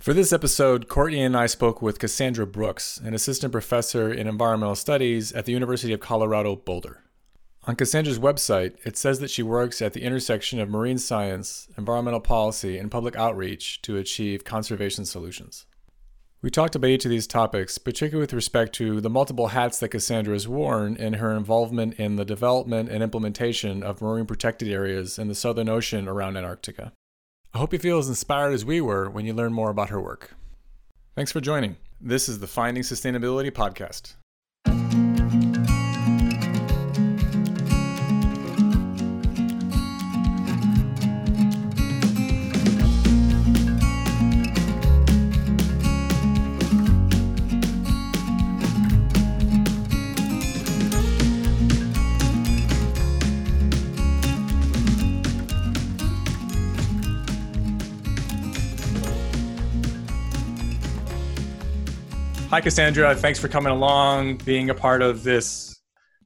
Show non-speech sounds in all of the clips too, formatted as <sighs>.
For this episode, Courtney and I spoke with Cassandra Brooks, an assistant professor in environmental studies at the University of Colorado Boulder. On Cassandra's website, it says that she works at the intersection of marine science, environmental policy, and public outreach to achieve conservation solutions. We talked about each of these topics, particularly with respect to the multiple hats that Cassandra has worn in her involvement in the development and implementation of marine protected areas in the Southern Ocean around Antarctica. I hope you feel as inspired as we were when you learn more about her work. Thanks for joining. This is the Finding Sustainability Podcast. Hi, Cassandra. Thanks for coming along, being a part of this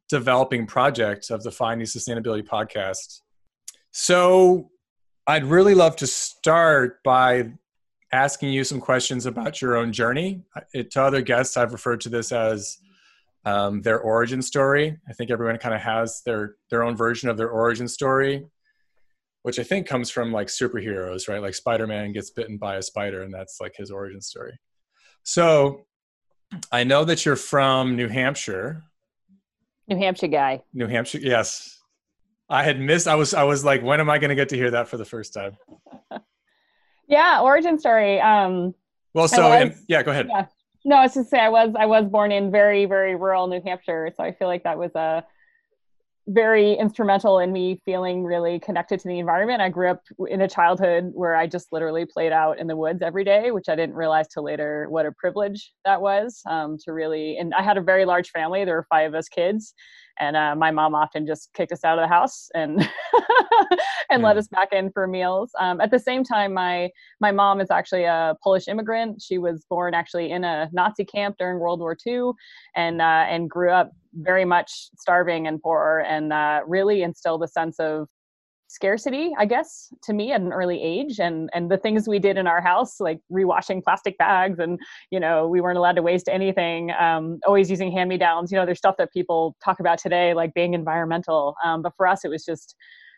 developing project of the Finding Sustainability podcast. So, I'd really love to start by asking you some questions about your own journey. It, to other guests, I've referred to this as um, their origin story. I think everyone kind of has their their own version of their origin story, which I think comes from like superheroes, right? Like Spider Man gets bitten by a spider, and that's like his origin story. So I know that you're from New Hampshire. New Hampshire guy. New Hampshire, yes. I had missed. I was. I was like, when am I going to get to hear that for the first time? <laughs> yeah, origin story. Um, well, so was, yeah, go ahead. Yeah. No, I was to say I was I was born in very very rural New Hampshire, so I feel like that was a very instrumental in me feeling really connected to the environment. I grew up in a childhood where I just literally played out in the woods every day, which I didn't realize till later what a privilege that was um, to really. And I had a very large family. There were five of us kids, and uh, my mom often just kicked us out of the house and <laughs> and let us back in for meals. Um, at the same time, my my mom is actually a Polish immigrant. She was born actually in a Nazi camp during World War II, and uh, and grew up very much starving and poor and uh, really instilled a sense of scarcity i guess to me at an early age. And and the things we did in our house like rewashing plastic bags and you know we weren't allowed to waste anything um, always using hand me downs you know there's stuff that people talk about today like being environmental. Um, but for us it was just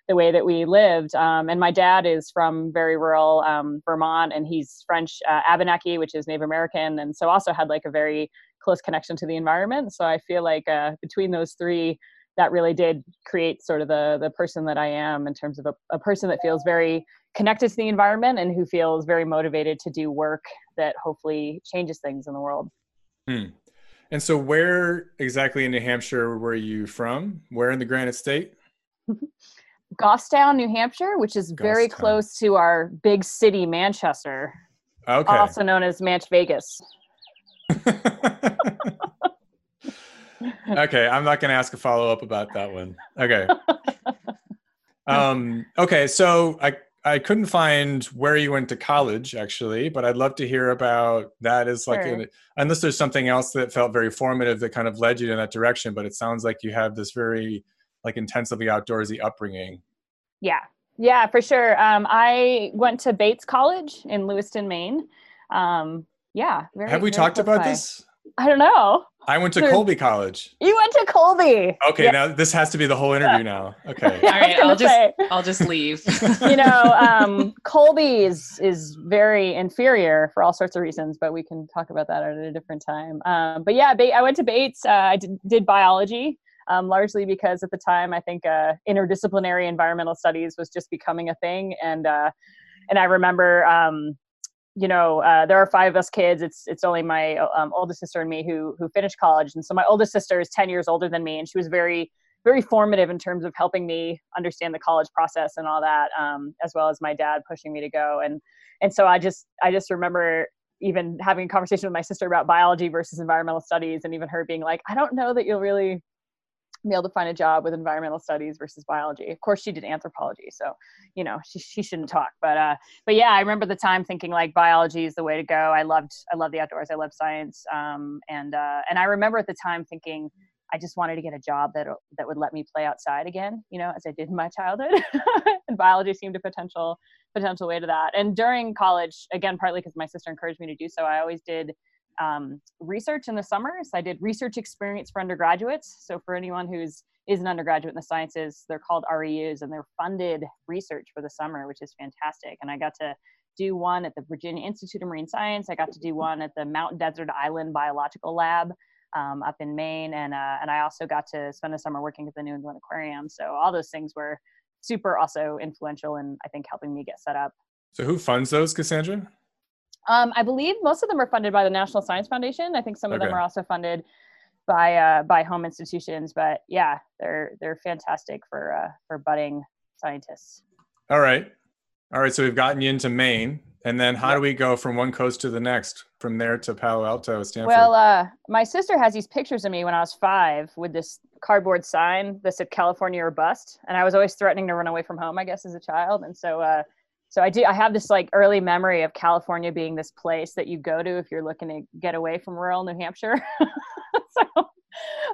the way that we lived. Um, and my dad is from very rural um, vermont and he's french uh, abenaki which is native american and so also had like a very close connection to the environment. So I feel like uh, between those three, that really did create sort of the the person that I am in terms of a, a person that feels very connected to the environment and who feels very motivated to do work that hopefully changes things in the world. Hmm. And so, where exactly in New Hampshire were you from? Where in the Granite State? <laughs> Goffstown, New Hampshire, which is very close to our big city, Manchester. Okay. Also known as Manch Vegas. <laughs> okay, I'm not going to ask a follow up about that one. Okay. <laughs> Um, okay, so I I couldn't find where you went to college actually, but I'd love to hear about that. Is like, sure. unless there's something else that felt very formative that kind of led you in that direction. But it sounds like you have this very like intensively outdoorsy upbringing. Yeah, yeah, for sure. Um, I went to Bates College in Lewiston, Maine. Um, yeah. Very, have we talked about by. this? I don't know. I went to Colby College. You went to Colby. Okay, yeah. now this has to be the whole interview now. Okay. <laughs> All right, I'll just say, I'll just leave. you know, <laughs> um, Colby is is very inferior for all sorts of reasons, but we can talk about that at a different time. Um, but yeah, I went to Bates. Uh, I did, did biology. Um, largely because at the time I think uh, interdisciplinary environmental studies was just becoming a thing, and uh, and I remember um, you know, uh, there are five of us kids. It's it's only my um, oldest sister and me who who finished college, and so my oldest sister is ten years older than me, and she was very very formative in terms of helping me understand the college process and all that, um, as well as my dad pushing me to go. And and so I just I just remember even having a conversation with my sister about biology versus environmental studies, and even her being like, I don't know that you'll really able to find a job with environmental studies versus biology. Of course, she did anthropology, so you know she she shouldn't talk. But uh, but yeah, I remember the time thinking like biology is the way to go. I loved I loved the outdoors. I loved science. Um, and uh, and I remember at the time thinking I just wanted to get a job that that would let me play outside again, you know, as I did in my childhood. <laughs> and biology seemed a potential potential way to that. And during college, again, partly because my sister encouraged me to do so, I always did um, research in the summers. I did research experience for undergraduates. So for anyone who's is an undergraduate in the sciences, they're called REUs, and they're funded research for the summer, which is fantastic. And I got to do one at the Virginia Institute of Marine Science. I got to do one at the Mount Desert Island Biological Lab um, up in Maine, and uh, and I also got to spend the summer working at the New England Aquarium. So all those things were super also influential in I think helping me get set up. So who funds those, Cassandra? Um, I believe most of them are funded by the National Science Foundation. I think some of okay. them are also funded by uh, by home institutions. But yeah, they're they're fantastic for uh, for budding scientists. All right, all right. So we've gotten you into Maine. And then how do we go from one coast to the next, from there to Palo Alto, Stanford? Well, uh, my sister has these pictures of me when I was five with this cardboard sign that said California or bust. And I was always threatening to run away from home, I guess, as a child. And so, uh, so I do, I have this like early memory of California being this place that you go to if you're looking to get away from rural New Hampshire. <laughs> so,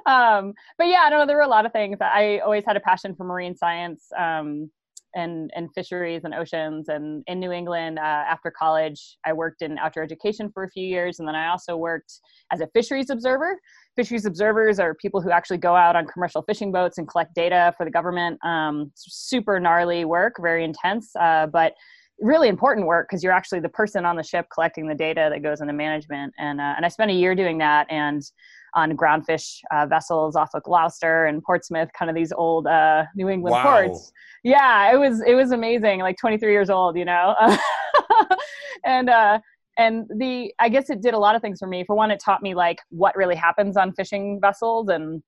um, but yeah, I don't know. There were a lot of things. I always had a passion for marine science. Um, and and fisheries and oceans. And in new england uh, after college i worked in outdoor education for a few years and then i also worked as a fisheries observer. Fisheries observers are people who actually go out on commercial fishing boats and collect data for the government. Um, super gnarly work very intense uh, but really important work because you're actually the person on the ship collecting the data that goes into management. And uh, and i spent a year doing that and on groundfish uh, vessels off of Gloucester and Portsmouth, kind of these old uh, New England wow. ports. Yeah, it was it was amazing. Like 23 years old, you know, <laughs> and uh, and the I guess it did a lot of things for me. For one, it taught me like what really happens on fishing vessels and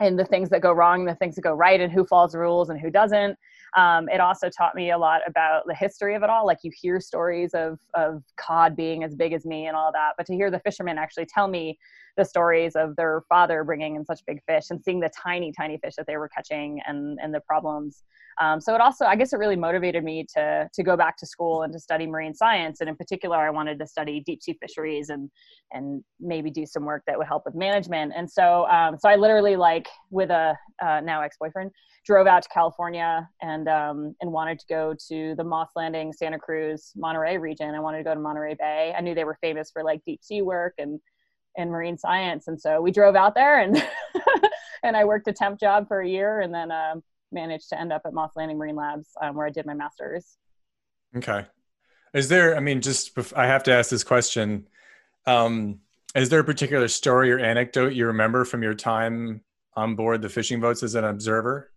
and the things that go wrong, the things that go right, and who follows the rules and who doesn't. Um, it also taught me a lot about the history of it all. Like you hear stories of of cod being as big as me and all that, but to hear the fishermen actually tell me the stories of their father bringing in such big fish and seeing the tiny, tiny fish that they were catching and and the problems. Um, so it also, I guess, it really motivated me to to go back to school and to study marine science. And in particular, I wanted to study deep sea fisheries and and maybe do some work that would help with management. And so, um, so I literally like with a uh, now ex boyfriend drove out to California and um, and wanted to go to the Moss Landing, Santa Cruz, Monterey region. I wanted to go to Monterey Bay. I knew they were famous for like deep sea work and and marine science, and so we drove out there and <laughs> and I worked a temp job for a year, and then um, managed to end up at Moss Landing Marine Labs um, where I did my master's. Okay, is there? I mean, just I have to ask this question. Um, is there a particular story or anecdote you remember from your time on board the fishing boats as an observer?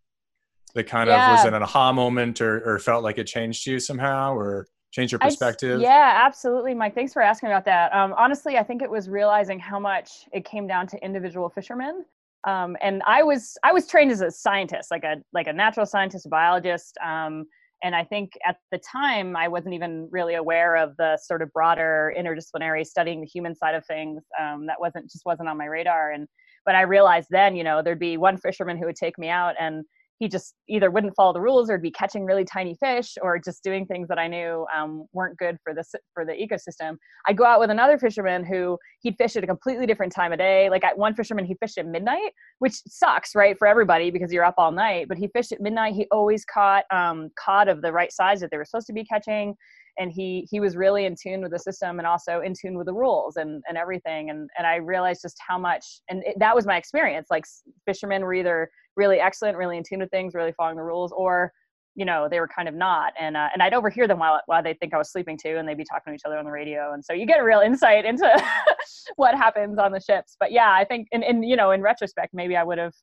That kind yeah. of was an aha moment or, or felt like it changed you somehow or changed your perspective? I, yeah, absolutely, Mike. Thanks for asking about that. Um, honestly, I think it was realizing how much it came down to individual fishermen. Um, and I was I was trained as a scientist, like a like a natural scientist, a biologist. Um, and I think at the time I wasn't even really aware of the sort of broader interdisciplinary studying the human side of things. Um, that wasn't just wasn't on my radar. And but I realized then, you know, there'd be one fisherman who would take me out and he just either wouldn't follow the rules or be catching really tiny fish or just doing things that I knew um, weren't good for the for the ecosystem. I'd go out with another fisherman who he'd fish at a completely different time of day. Like at one fisherman, he fished at midnight, which sucks, right, for everybody because you're up all night. But he fished at midnight. He always caught um, cod of the right size that they were supposed to be catching and he he was really in tune with the system and also in tune with the rules and and everything and and I realized just how much and it, that was my experience like fishermen were either really excellent really in tune with things really following the rules or you know they were kind of not and uh, and I'd overhear them while while they think I was sleeping too and they'd be talking to each other on the radio and so you get a real insight into <laughs> what happens on the ships but yeah I think in, in you know in retrospect maybe I would have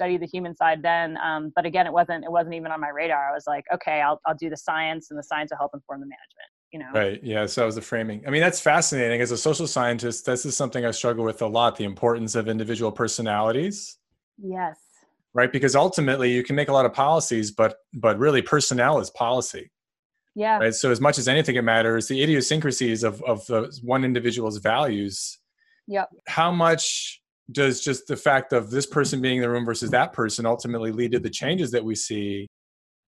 studied the human side then. Um, but again, it wasn't it wasn't even on my radar. I was like, okay, I'll I'll do the science, and the science will help inform the management. You know. Right. Yeah. So that was the framing. I mean, that's fascinating. As a social scientist, this is something I struggle with a lot: the importance of individual personalities. Yes. Right, because ultimately you can make a lot of policies, but but really personnel is policy. Yeah. Right. So as much as anything, it matters the idiosyncrasies of of the one individual's values. yeah How much does just the fact of this person being in the room versus that person ultimately lead to the changes that we see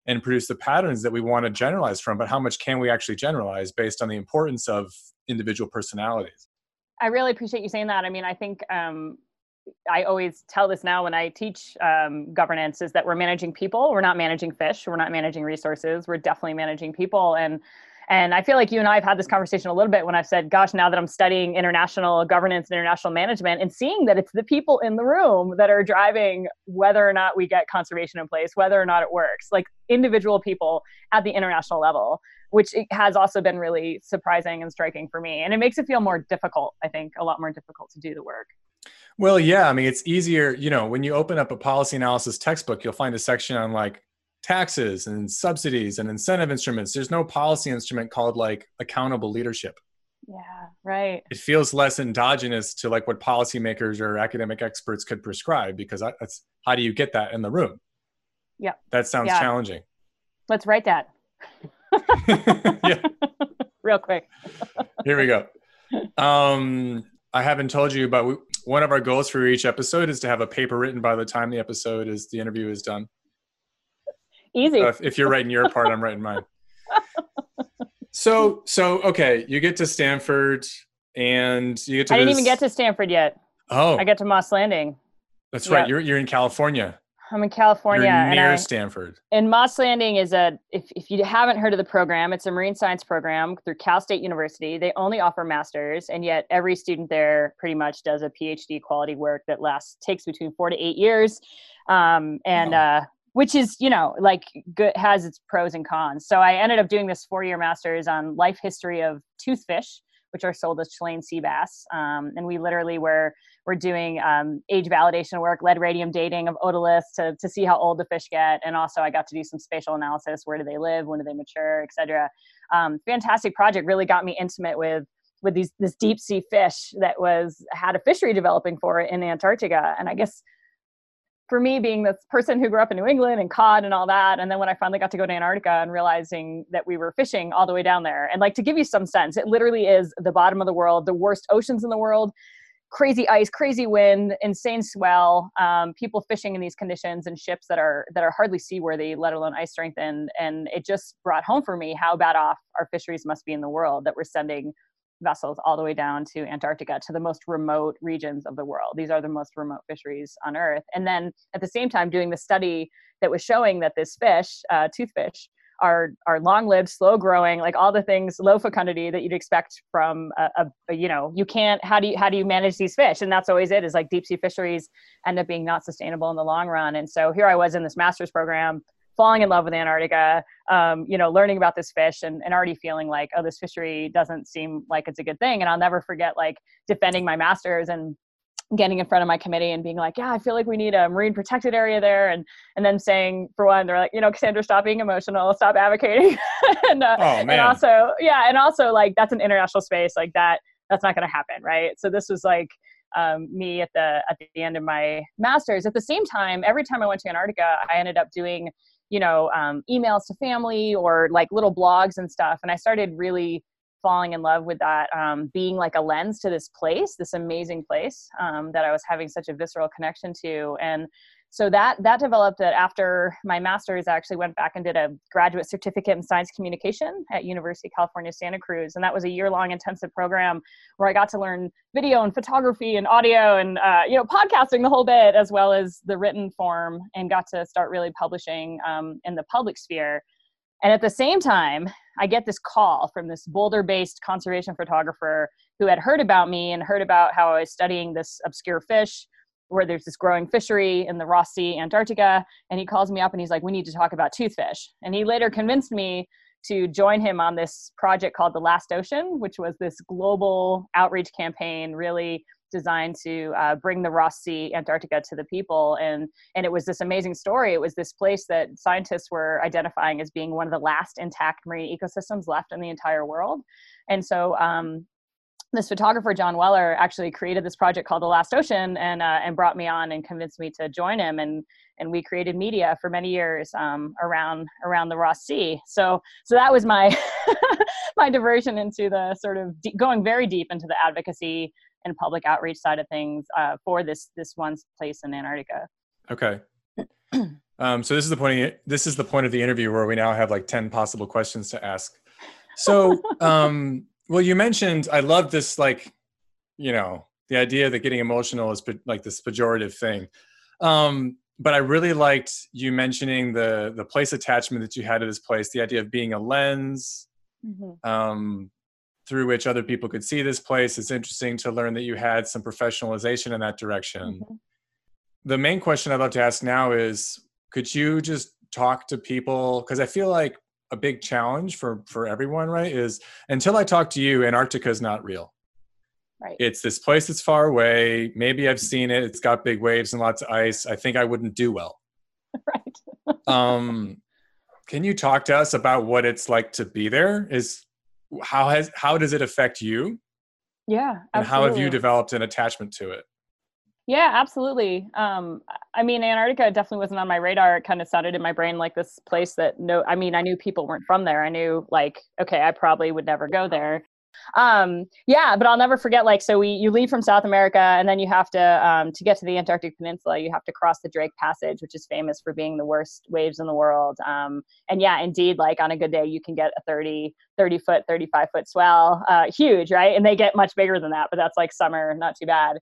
and produce the patterns that we want to generalize from but how much can we actually generalize based on the importance of individual personalities i really appreciate you saying that i mean i think um, I always tell this now when I teach um, governance is that we're managing people. We're not managing fish. We're not managing resources. We're definitely managing people. And and I feel like you and I have had this conversation a little bit when I've said, gosh, now that I'm studying international governance and international management and seeing that it's the people in the room that are driving whether or not we get conservation in place, whether or not it works, like individual people at the international level, which has also been really surprising and striking for me. And it makes it feel more difficult, I think, a lot more difficult to do the work. Well, yeah. I mean, it's easier, you know, when you open up a policy analysis textbook, you'll find a section on like taxes and subsidies and incentive instruments. There's no policy instrument called like accountable leadership. Yeah, right. It feels less endogenous to like what policymakers or academic experts could prescribe because that's how do you get that in the room? Yeah. That sounds yeah. challenging. Let's write that. <laughs> yeah. <laughs> Real quick. Here we go. <laughs> Um, I haven't told you, but we, one of our goals for each episode is to have a paper written by the time the episode is the interview is done. Easy. So if, if you're writing your part, I'm writing mine. <laughs> So, so okay, you get to Stanford, and you get to. I didn't even get to Stanford yet. Oh, I get to Moss Landing. That's yep. right. You're you're in California. I'm in California. You're near I, Stanford. And Moss Landing is a, if, if you haven't heard of the program, it's a marine science program through Cal State University. They only offer masters, and yet every student there pretty much does a PhD quality work that lasts, takes between four to eight years. Um, and, oh. uh, which is you know like good has its pros and cons so i ended up doing this four year masters on life history of toothfish which are sold as Chilean sea bass. Um, and we literally were we're doing um, age validation work lead radium dating of otoliths to, to see how old the fish get. And also i got to do some spatial analysis where do they live when do they mature etc um, fantastic project really got me intimate with with these this deep sea fish that was had a fishery developing for it in antarctica. And i guess for me being this person who grew up in New England and cod and all that, and then when I finally got to go to Antarctica and realizing that we were fishing all the way down there, and like to give you some sense, it literally is the bottom of the world, the worst oceans in the world, crazy ice, crazy wind, insane swell, um, people fishing in these conditions and ships that are that are hardly seaworthy, let alone ice strengthened, and it just brought home for me how bad off our fisheries must be in the world that we're sending vessels all the way down to Antarctica to the most remote regions of the world. These are the most remote fisheries on Earth. And then at the same time, doing the study that was showing that this fish, uh, toothfish, are are long lived, slow growing, like all the things, low fecundity that you'd expect from a, a, a, you know, you can't. How do you how do you manage these fish? And that's always it. Is like deep sea fisheries end up being not sustainable in the long run. And so here I was in this master's program falling in love with Antarctica, um, you know, learning about this fish and, and already feeling like, oh, this fishery doesn't seem like it's a good thing. And I'll never forget like defending my master's and getting in front of my committee and being like, yeah, I feel like we need a marine protected area there. And, and then saying for one, they're like, you know, Cassandra, stop being emotional, stop advocating. <laughs> and, uh, oh, and also, yeah. And also like, that's an international space like that. That's not going to happen. Right. So this was like, um, me at the at the end of my master's. At the same time, every time I went to Antarctica, I ended up doing you know um, emails to family or like little blogs and stuff and i started really falling in love with that um, being like a lens to this place this amazing place um, that i was having such a visceral connection to and so that that developed that after my master's i actually went back and did a graduate certificate in science communication at university of california santa cruz. And that was a year-long intensive program where i got to learn video and photography and audio and uh, you know podcasting the whole bit as well as the written form and got to start really publishing um, in the public sphere. And at the same time i get this call from this boulder based conservation photographer who had heard about me and heard about how i was studying this obscure fish where there's this growing fishery in the Ross Sea, Antarctica. And he calls me up and he's like, we need to talk about toothfish. And he later convinced me to join him on this project called The Last Ocean, which was this global outreach campaign really designed to uh, bring the Ross Sea, Antarctica to the people. And, and it was this amazing story. It was this place that scientists were identifying as being one of the last intact marine ecosystems left in the entire world. And so um, this photographer John Weller actually created this project called The Last Ocean and uh, and brought me on and convinced me to join him and and we created media for many years um, around around the Ross Sea. So so that was my <laughs> my diversion into the sort of de- going very deep into the advocacy and public outreach side of things uh, for this this one place in Antarctica. Okay. <clears throat> Um, so this is the point. Of, this is the point of the interview where we now have like ten possible questions to ask. So <laughs> um, well, you mentioned I love this like, you know, the idea that getting emotional is like this pejorative thing. Um, but I really liked you mentioning the the place attachment that you had to this place, the idea of being a lens mm-hmm. um, through which other people could see this place. It's interesting to learn that you had some professionalization in that direction. Mm-hmm. The main question I'd love to ask now is could you just talk to people because I feel like a big challenge for for everyone, right? Is until I talk to you, Antarctica is not real. Right. It's this place that's far away. Maybe I've seen it. It's got big waves and lots of ice. I think I wouldn't do well. <laughs> right. um, can you talk to us about what it's like to be there? Is how has how does it affect you? Yeah. Absolutely. And how have you developed an attachment to it? Yeah, absolutely. Um, I mean, Antarctica definitely wasn't on my radar. It kind of sounded in my brain like this place that no, I mean, I knew people weren't from there. I knew like, okay, I probably would never go there. Um, yeah, but I'll never forget. Like, so we you leave from South America, and then you have to um, to get to the Antarctic Peninsula. You have to cross the Drake Passage, which is famous for being the worst waves in the world. Um, and yeah, indeed, like on a good day, you can get a 30, 30 foot, 35 foot swell. Uh, huge, right? And they get much bigger than that, but that's like summer, not too bad.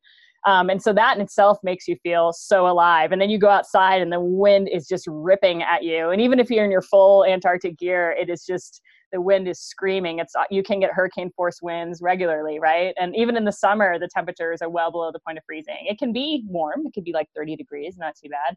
Um, and so that in itself makes you feel so alive. And then you go outside and the wind is just ripping at you. And even if you're in your full Antarctic gear, it is just the wind is screaming. It's you can get hurricane force winds regularly, right? And even in the summer, the temperatures are well below the point of freezing. It can be warm. It could be like 30 degrees, not too bad.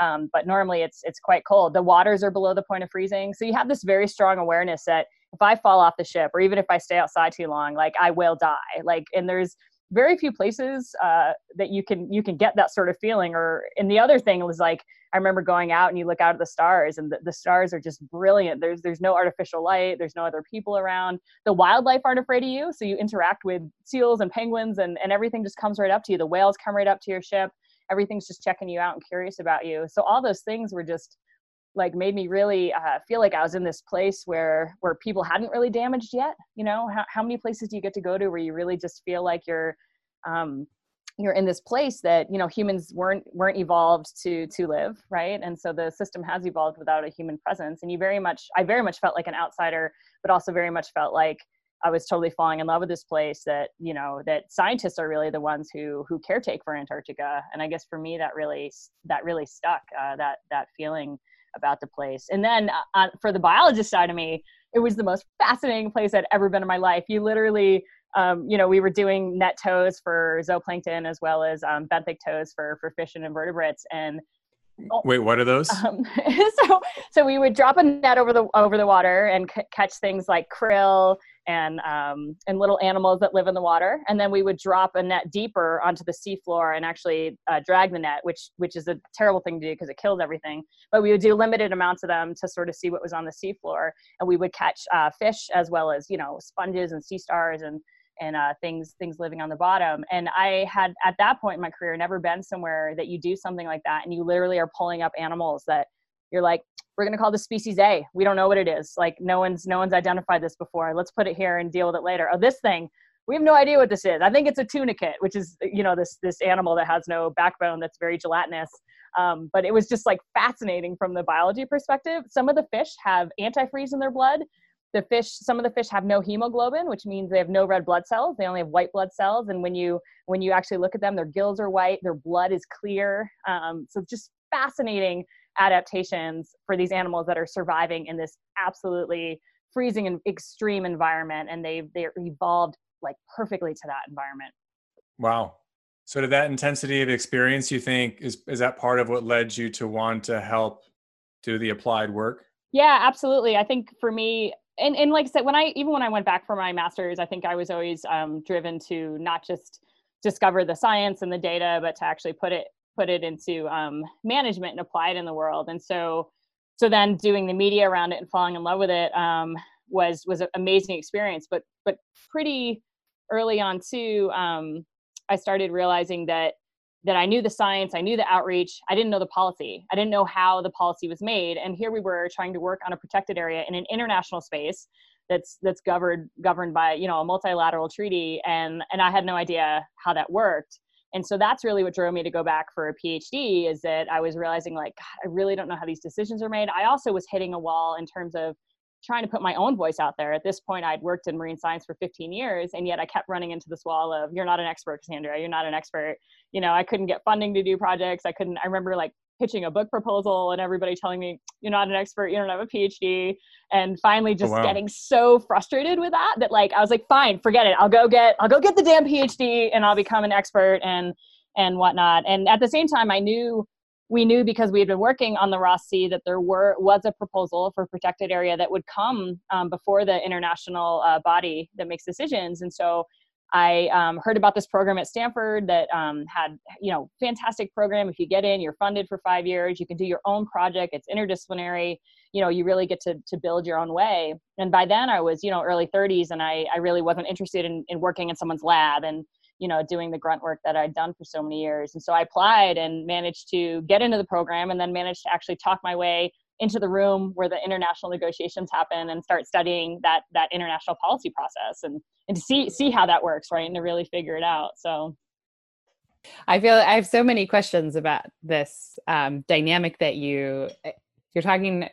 Um, but normally it's it's quite cold. The waters are below the point of freezing, so you have this very strong awareness that if I fall off the ship, or even if I stay outside too long, like I will die. Like, and there's very few places uh, that you can you can get that sort of feeling or and the other thing was like i remember going out and you look out at the stars and the, the stars are just brilliant. There's there's no artificial light there's no other people around. The wildlife aren't afraid of you so you interact with seals and penguins and, and everything just comes right up to you. The whales come right up to your ship. Everything's just checking you out and curious about you. So all those things were just like made me really uh, feel like I was in this place where where people hadn't really damaged yet. You know, how, how many places do you get to go to where you really just feel like you're um, you're in this place that you know humans weren't weren't evolved to to live right? And so the system has evolved without a human presence. And you very much i very much felt like an outsider but also very much felt like i was totally falling in love with this place that you know that scientists are really the ones who who caretake for antarctica. And i guess for me that really that really stuck uh, that that feeling about the place. And then uh, for the biologist side of me, it was the most fascinating place I'd ever been in my life. You literally, um, you know, we were doing net tows for zooplankton as well as um, benthic tows for for fish and invertebrates. And oh, wait, what are those? Um, <laughs> so, so we would drop a net over the over the water and c- catch things like krill and um, and little animals that live in the water. And then we would drop a net deeper onto the seafloor and actually uh, drag the net, which which is a terrible thing to do because it kills everything. But we would do limited amounts of them to sort of see what was on the seafloor, and we would catch uh, fish as well as you know sponges and sea stars and and uh, things things living on the bottom. And I had at that point in my career never been somewhere that you do something like that, and you literally are pulling up animals that you're like we're going to call this species A. We don't know what it is. Like no one's no one's identified this before. Let's put it here and deal with it later. Oh, this thing, we have no idea what this is. I think it's a tunicate, which is you know this this animal that has no backbone that's very gelatinous. Um, but it was just like fascinating from the biology perspective. Some of the fish have antifreeze in their blood. The fish, some of the fish have no hemoglobin, which means they have no red blood cells. They only have white blood cells. And when you when you actually look at them, their gills are white, their blood is clear. Um, so just fascinating adaptations for these animals that are surviving in this absolutely freezing and extreme environment and they've they're evolved like perfectly to that environment. Wow. So to that intensity of experience you think is is that part of what led you to want to help do the applied work? Yeah absolutely. I think for me and, and like i said when i even when i went back for my master's i think i was always um, driven to not just discover the science and the data but to actually put it put it into um, management and apply it in the world. And so, so then doing the media around it and falling in love with it um, was was an amazing experience. But but pretty early on too, um, I started realizing that that I knew the science, I knew the outreach, I didn't know the policy. I didn't know how the policy was made. And here we were trying to work on a protected area in an international space that's that's governed governed by you know a multilateral treaty and and I had no idea how that worked and so that's really what drove me to go back for a phd is that i was realizing like God, i really don't know how these decisions are made i also was hitting a wall in terms of trying to put my own voice out there. At this point, I'd worked in marine science for 15 years, and yet I kept running into this wall of, "You're not an expert, Cassandra. You're not an expert." You know, I couldn't get funding to do projects. I couldn't. I remember like pitching a book proposal and everybody telling me you're not an expert you don't have a phd and finally oh, just oh, wow. getting so frustrated with that that like i was like fine forget it. I'll go get i'll go get the damn phd and i'll become an expert and and whatnot. And at the same time i knew we knew because we had been working on the Ross Sea that there were was a proposal for protected area that would come um, before the international uh, body that makes decisions, and so I um, heard about this program at Stanford that um, had, you know, fantastic program. If you get in, you're funded for five years. You can do your own project. It's interdisciplinary. You know, you really get to to build your own way. And by then, I was, you know, early 30s, and I I really wasn't interested in in working in someone's lab and you know doing the grunt work that I'd done for so many years. And so I applied and managed to get into the program, and then managed to actually talk my way into the room where the international negotiations happen and start studying that that international policy process and and to see see how that works right and to really figure it out. So i feel i have so many questions about this um, dynamic that you eh, you're talking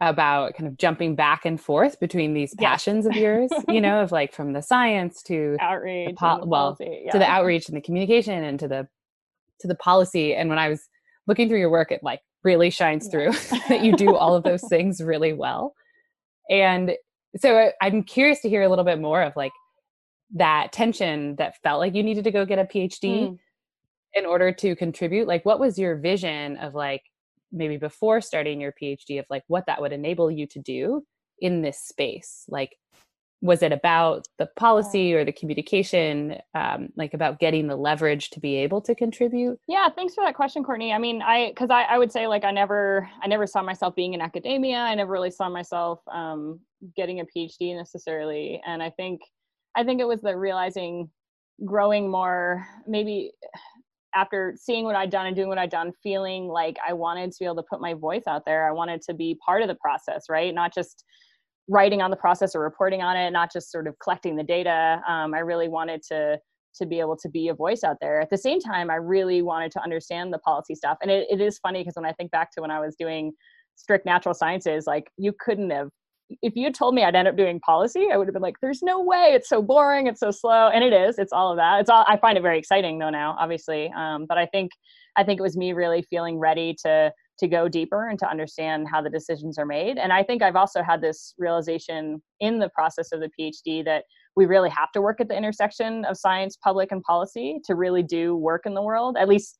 about kind of jumping back and forth between these passions of yours <laughs> you know of like from the science to outreach po- well yeah. to the outreach and the communication and to the to the policy. And when i was looking through your work it like really shines through <laughs> that you do all of those <laughs> things really well. And so I'm curious to hear a little bit more of like that tension that felt like you needed to go get a PhD mm. in order to contribute. Like, what was your vision of like maybe before starting your PhD of like what that would enable you to do in this space? Like, was it about the policy or the communication um, like about getting the leverage to be able to contribute? Yeah thanks for that question courtney. I mean i because I, I would say like i never i never saw myself being in academia. I never really saw myself um, getting a phd necessarily. And i think i think it was the realizing growing more maybe after seeing what I'd done and doing what I'd done, feeling like I wanted to be able to put my voice out there. I wanted to be part of the process, right? Not just writing on the process or reporting on it, not just sort of collecting the data. Um, I really wanted to to be able to be a voice out there. At the same time, I really wanted to understand the policy stuff. And it, it is funny because when I think back to when I was doing strict natural sciences, like you couldn't have if you told me I'd end up doing policy, I would have been like, there's no way. It's so boring. It's so slow. And it is. It's all of that. It's all I find it very exciting though now, obviously. Um, but I think I think it was me really feeling ready to to go deeper and to understand how the decisions are made. And I think I've also had this realization in the process of the PhD that we really have to work at the intersection of science, public, and policy to really do work in the world. At least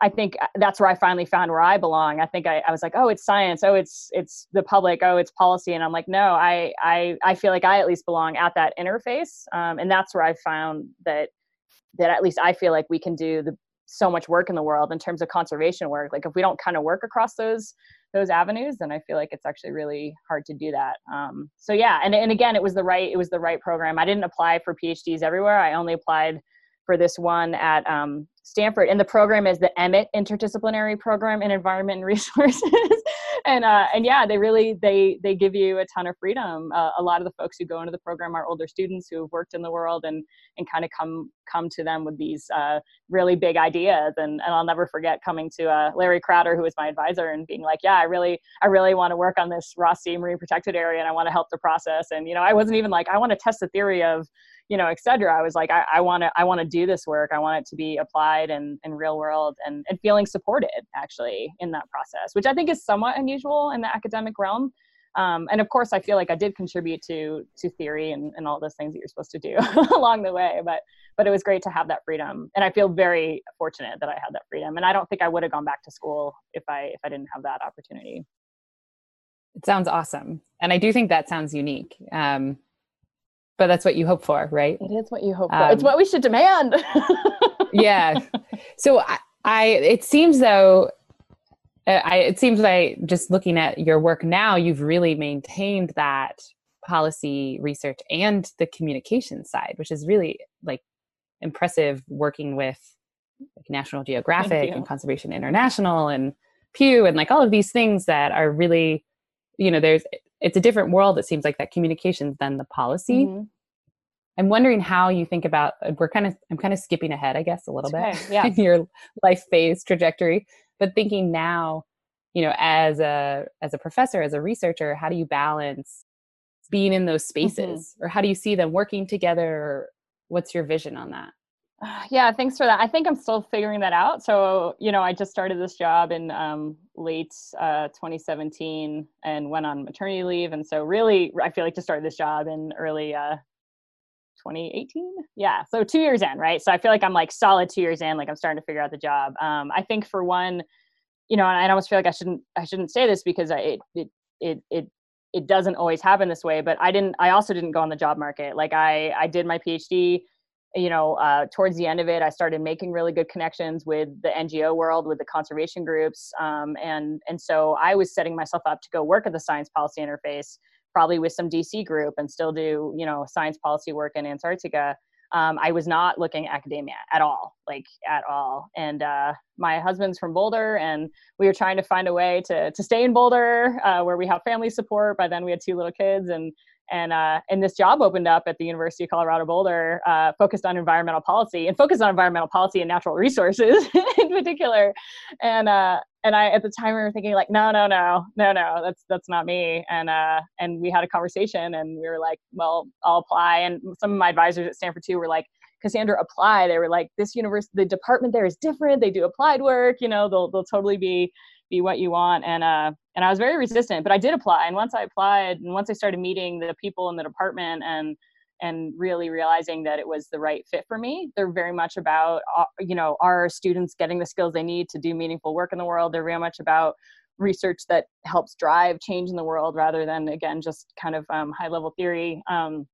I think uh, that's where I finally found where I belong. I think I, I was like, oh, it's science. Oh, it's it's the public. Oh, it's policy. And I'm like, no, I I I feel like I at least belong at that interface. Um, and that's where I found that that at least I feel like we can do the so much work in the world in terms of conservation work. Like if we don't kind of work across those those avenues then i feel like it's actually really hard to do that. Um, so yeah and, and again it was the right it was the right program. I didn't apply for phds everywhere. I only applied for this one at um, Stanford, and the program is the Emmett Interdisciplinary Program in Environment and <laughs> Resources. and uh, and yeah, they really they they give you a ton of freedom. Uh, a lot of the folks who go into the program are older students who have worked in the world and and kind of come come to them with these uh, really big ideas. And and I'll never forget coming to uh, Larry Crowder, who was my advisor, and being like, yeah, I really I really want to work on this Ross Sea Marine Protected Area, and I want to help the process. And you know, I wasn't even like I want to test the theory of you know, et cetera. I was like, I want to, I want to do this work. I want it to be applied and in, in real world and, and feeling supported actually in that process, which I think is somewhat unusual in the academic realm. Um, and of course, I feel like I did contribute to to theory and, and all those things that you're supposed to do <laughs> along the way. But but it was great to have that freedom, and I feel very fortunate that I had that freedom. And I don't think I would have gone back to school if I if I didn't have that opportunity. It sounds awesome, and I do think that sounds unique. Um, but that's what you hope for, right? It is what you hope for. Um, it's what we should demand. <laughs> yeah. So I, I, it seems though, uh, I, it seems like just looking at your work now, you've really maintained that policy research and the communication side, which is really like impressive working with like National Geographic and Conservation International and Pew and like all of these things that are really, you know, there's it's a different world. It seems like that communications than the policy. Mm-hmm. I'm wondering how you think about. Uh, we're kind of. I'm kind of skipping ahead, I guess, a little bit yeah. <laughs> in your life phase trajectory. But thinking now, you know as a as a professor as a researcher how do you balance being in those mm-hmm. spaces mm-hmm. or how do you see them working together what's your vision on that <sighs> yeah thanks for that. I think i'm still figuring that out. So you know i just started this job in um, late uh, 2017 and went on maternity leave. And so really i feel like just started this job in early uh, 2018 yeah so two years in right? So i feel like i'm like solid two years in like i'm starting to figure out the job. Um, i think for one you know and i almost feel like i shouldn't i shouldn't say this because I, it, it it it it doesn't always happen this way but i didn't i also didn't go on the job market. Like i i did my phd you know uh, towards the end of it i started making really good connections with the ngo world with the conservation groups um, and and so i was setting myself up to go work at the science policy interface probably with some dc group and still do you know science policy work in antarctica um, I was not looking academia at all, like at all. And uh, my husband's from Boulder, and we were trying to find a way to to stay in Boulder, uh, where we have family support. By then, we had two little kids, and and uh, and this job opened up at the University of Colorado Boulder, uh, focused on environmental policy and focused on environmental policy and natural resources <laughs> in particular. And uh, and I at the time we were thinking like, no, no, no, no, no, that's that's not me. And uh, and we had a conversation, and we were like, well, I'll apply. And some of my advisors at Stanford too were like, Cassandra, apply. They were like, this university, the department there is different. They do applied work. You know, they'll they'll totally be be what you want. And uh and i was very resistant but i did apply. And once i applied and once i started meeting the people in the department and and really realizing that it was the right fit for me they're very much about uh, you know our students getting the skills they need to do meaningful work in the world? They're very much about research that helps drive change in the world rather than again just kind of um, high level theory. Um,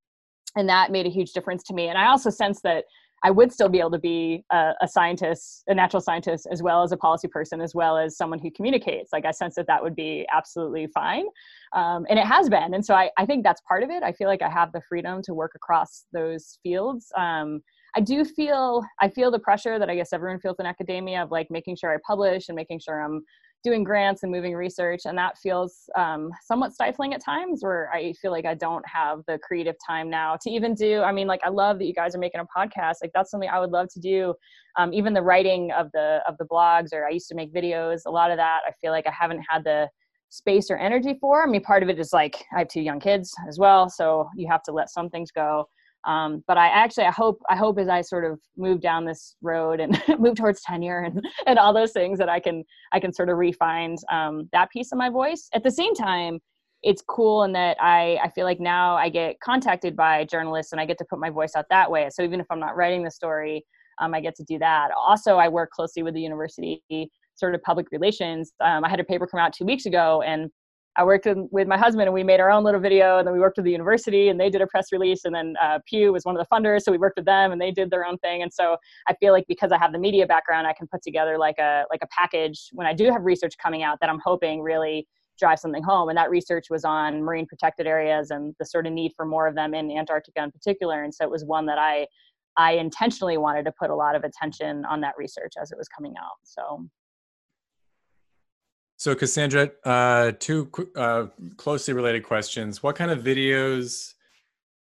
and that made a huge difference to me. And i also sense that I would still be able to be a, a, scientist, a natural scientist, as well as a policy person, as well as someone who communicates. Like I sense that that would be absolutely fine. Um, and it has been. And so I, I think that's part of it. I feel like I have the freedom to work across those fields. Um, I do feel, I feel the pressure that I guess everyone feels in academia of like making sure I publish and making sure I'm doing grants and moving research and that feels um, somewhat stifling at times where i feel like i don't have the creative time now to even do i mean like i love that you guys are making a podcast like that's something i would love to do. Um, even the writing of the of the blogs or i used to make videos a lot of that i feel like i haven't had the space or energy for. I mean part of it is like i have two young kids as well so you have to let some things go um, but I actually I hope I hope as I sort of move down this road and <laughs> move towards tenure and and all those things that I can I can sort of refine um, that piece of my voice. At the same time, it's cool in that I I feel like now I get contacted by journalists and I get to put my voice out that way. So even if I'm not writing the story, um, I get to do that. Also, I work closely with the university sort of public relations. Um, I had a paper come out two weeks ago and I worked with, with my husband and we made our own little video and then we worked with the university and they did a press release and then uh, Pew was one of the funders so we worked with them and they did their own thing. And so I feel like because I have the media background I can put together like a like a package when I do have research coming out that I'm hoping really drive something home. And that research was on marine protected areas and the sort of need for more of them in Antarctica in particular. And so it was one that I I intentionally wanted to put a lot of attention on that research as it was coming out. So so, Cassandra, uh, two uh, closely related questions. What kind of videos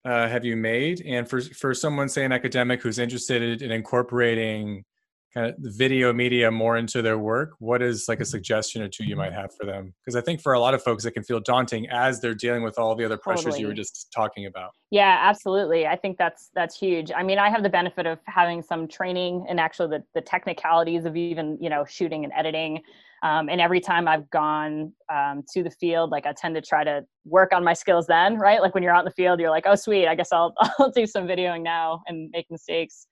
uh, have you made? And for for someone, say, an academic who's interested in incorporating kind of video media more into their work, what is like a suggestion or two you might have for them? Because I think for a lot of folks, it can feel daunting as they're dealing with all the other pressures totally. you were just talking about. Yeah, absolutely. I think that's that's huge. I mean, I have the benefit of having some training in actually the, the technicalities of even you know shooting and editing. Um, and every time I've gone um, to the field, like I tend to try to work on my skills then, right? Like when you're out in the field, you're like, oh, sweet, I guess I'll, <laughs> I'll do some videoing now and make mistakes.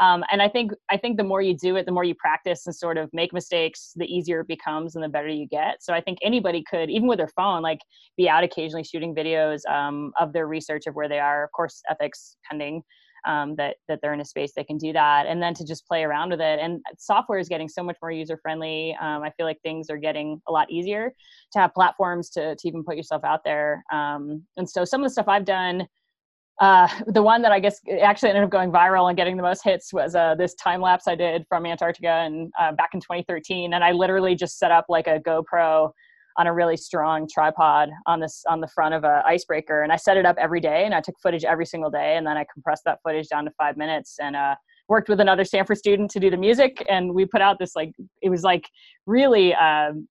Um, and I think I think the more you do it, the more you practice and sort of make mistakes, the easier it becomes and the better you get. So I think anybody could, even with their phone, like be out occasionally shooting videos um, of their research of where they are. Of course, ethics pending um, that that they're in a space they can do that, and then to just play around with it. And software is getting so much more user friendly. Um, I feel like things are getting a lot easier to have platforms to to even put yourself out there. Um, and so some of the stuff I've done. Uh, <laughs> the one that I guess actually ended up going viral and getting the most hits was uh, this time lapse I did from Antarctica and uh, back in 2013. And I literally just set up like a GoPro on a really strong tripod on this on the front of a icebreaker. And i set it up every day and i took footage every single day and then i compressed that footage down to five minutes and uh, worked with another Stanford student to do the music, and we put out this like it was like really. Um,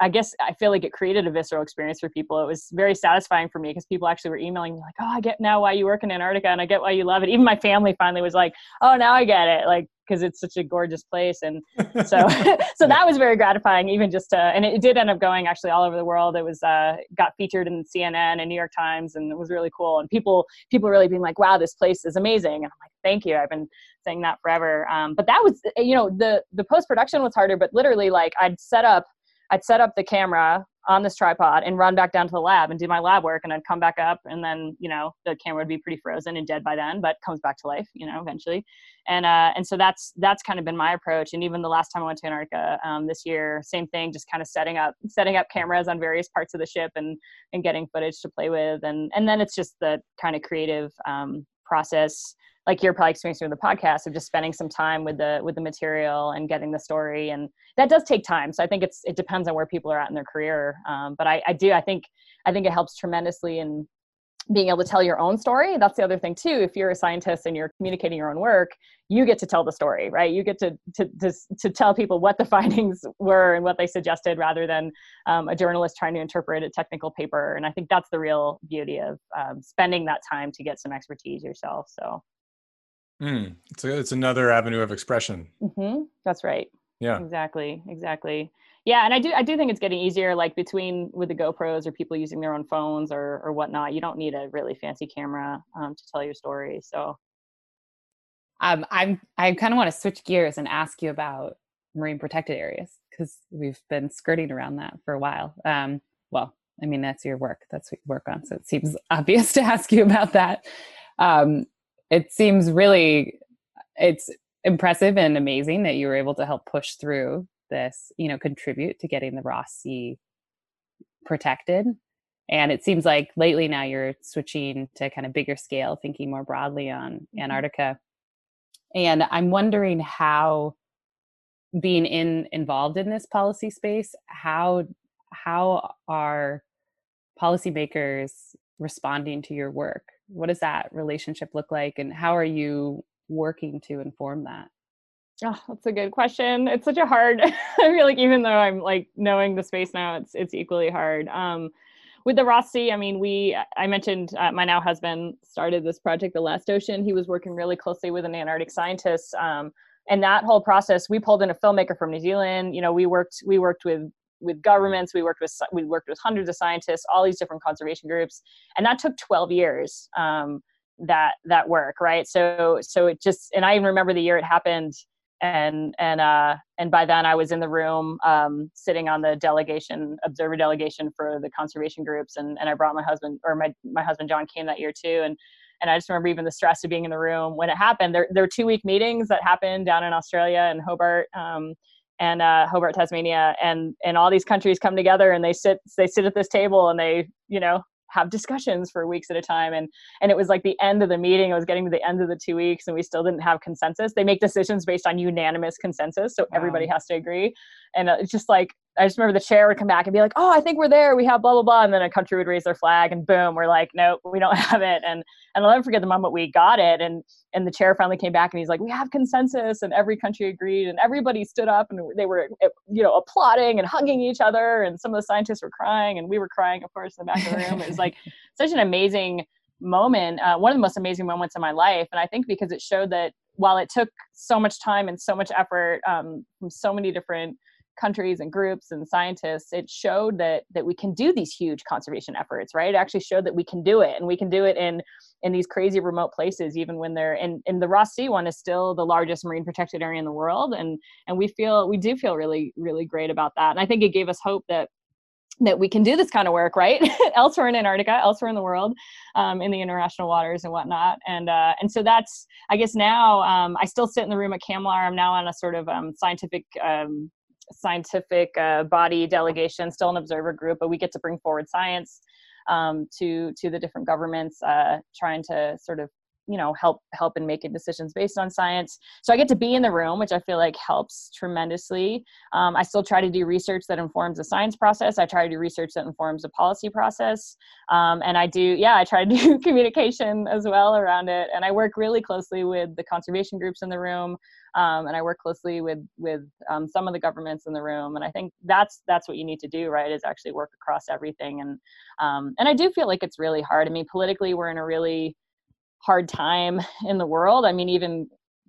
I guess I feel like it created a visceral experience for people. It was very satisfying for me because people actually were emailing me like, "Oh, I get now why you work in Antarctica, and I get why you love it." Even my family finally was like, "Oh, now I get it." Like because it's such a gorgeous place and so <laughs> <laughs> so that was very gratifying even just to and it did end up going actually all over the world it was uh got featured in cnn and new york times and it was really cool and people people really being like wow this place is amazing and i'm like thank you i've been saying that forever um, but that was you know the the post production was harder but literally like i'd set up I'd set up the camera on this tripod and run back down to the lab and do my lab work and I'd come back up and then you know the camera would be pretty frozen and dead by then but comes back to life you know eventually. And uh, and so that's that's kind of been my approach. And even the last time I went to Antarctica um, this year same thing just kind of setting up setting up cameras on various parts of the ship and and getting footage to play with. And and then it's just the kind of creative um, process like you're probably experiencing with the podcast of just spending some time with the with the material and getting the story. And that does take time. So i think it's it depends on where people are at in their career. Um, but I, I do i think i think it helps tremendously in being able to tell your own story that's the other thing too if you're a scientist and you're communicating your own work you get to tell the story right you get to to to, to tell people what the <laughs> findings were and what they suggested rather than um, a journalist trying to interpret a technical paper and i think that's the real beauty of um, spending that time to get some expertise yourself so Mm, it's, a, it's another avenue of expression. Mm-hmm. That's right. Yeah. Exactly. Exactly. Yeah, and I do I do think it's getting easier. Like between with the GoPros or people using their own phones or or whatnot, you don't need a really fancy camera um, to tell your story. So. Um, I'm I kind of want to switch gears and ask you about marine protected areas because we've been skirting around that for a while. Um, well, I mean that's your work. That's what you work on, so it seems <laughs> obvious to ask you about that. Um, it seems really it's impressive and amazing that you were able to help push through this you know contribute to getting the ross sea protected. And it seems like lately now you're switching to kind of bigger scale thinking more broadly on mm-hmm. antarctica. And i'm wondering how being in involved in this policy space how how are policymakers responding to your work? What does that relationship look like? And how are you working to inform that Oh, that's a good question. It's such a hard. <laughs> I feel like even though I'm like knowing the space now, it's it's equally hard. Um, with the Ross Sea, I mean, we I mentioned uh, my now husband started this project, the Last Ocean. He was working really closely with an Antarctic scientist, um, and that whole process, we pulled in a filmmaker from New Zealand. You know, we worked we worked with with governments we worked with we worked with hundreds of scientists all these different conservation groups and that took 12 years um, that that work right so so it just and i even remember the year it happened and and uh and by then i was in the room um sitting on the delegation observer delegation for the conservation groups and and i brought my husband or my my husband john came that year too and and I just remember even the stress of being in the room when it happened. There, there were two week meetings that happened down in Australia and Hobart, um, and uh, Hobart, Tasmania, and and all these countries come together and they sit they sit at this table and they you know have discussions for weeks at a time and and it was like the end of the meeting it was getting to the end of the two weeks and we still didn't have consensus they make decisions based on unanimous consensus so wow. everybody has to agree and uh, it's just like I just remember the chair would come back and be like, "Oh, I think we're there. We have blah blah blah," and then a country would raise their flag, and boom, we're like, "Nope, we don't <laughs> have it." And and I'll never forget the moment we got it, and and the chair finally came back and he's like, "We have consensus," and every country agreed, and everybody stood up and they were eh, you know applauding and hugging each other, and some of the scientists were crying, and we were crying, of course, in the back of the room. It was like <laughs> such an amazing moment, uh, one of the most amazing moments in my life, and I think because it showed that while it took so much time and so much effort um, from so many different countries and groups and scientists it showed that that we can do these huge conservation efforts right it actually showed that we can do it and we can do it in in these crazy remote places even when they're in in the ross sea one is still the largest marine protected area in the world and and we feel we do feel really really great about that and i think it gave us hope that that we can do this kind of work, right? <laughs> elsewhere in Antarctica, elsewhere in the world, um, in the international waters and whatnot. And uh, and so that's, I guess now um, I still sit in the room at CAMLR. I'm now on a sort of um, scientific um, scientific uh, body delegation, still an observer group, but we get to bring forward science um, to to the different governments, uh, trying to sort of you know help help in making decisions based on science. So i get to be in the room which i feel like helps tremendously. Um, i still try to do research that informs the science process. I try to do research that informs the policy process. Um, and i do yeah i try to <laughs> do communication as well around it. And i work really closely with the conservation groups in the room um, and I work closely with with um, some of the governments in the room. And I think that's that's what you need to do, right? Is actually work across everything. And um, and I do feel like it's really hard. I mean, politically, we're in a really hard time <laughs> in the world. I mean, even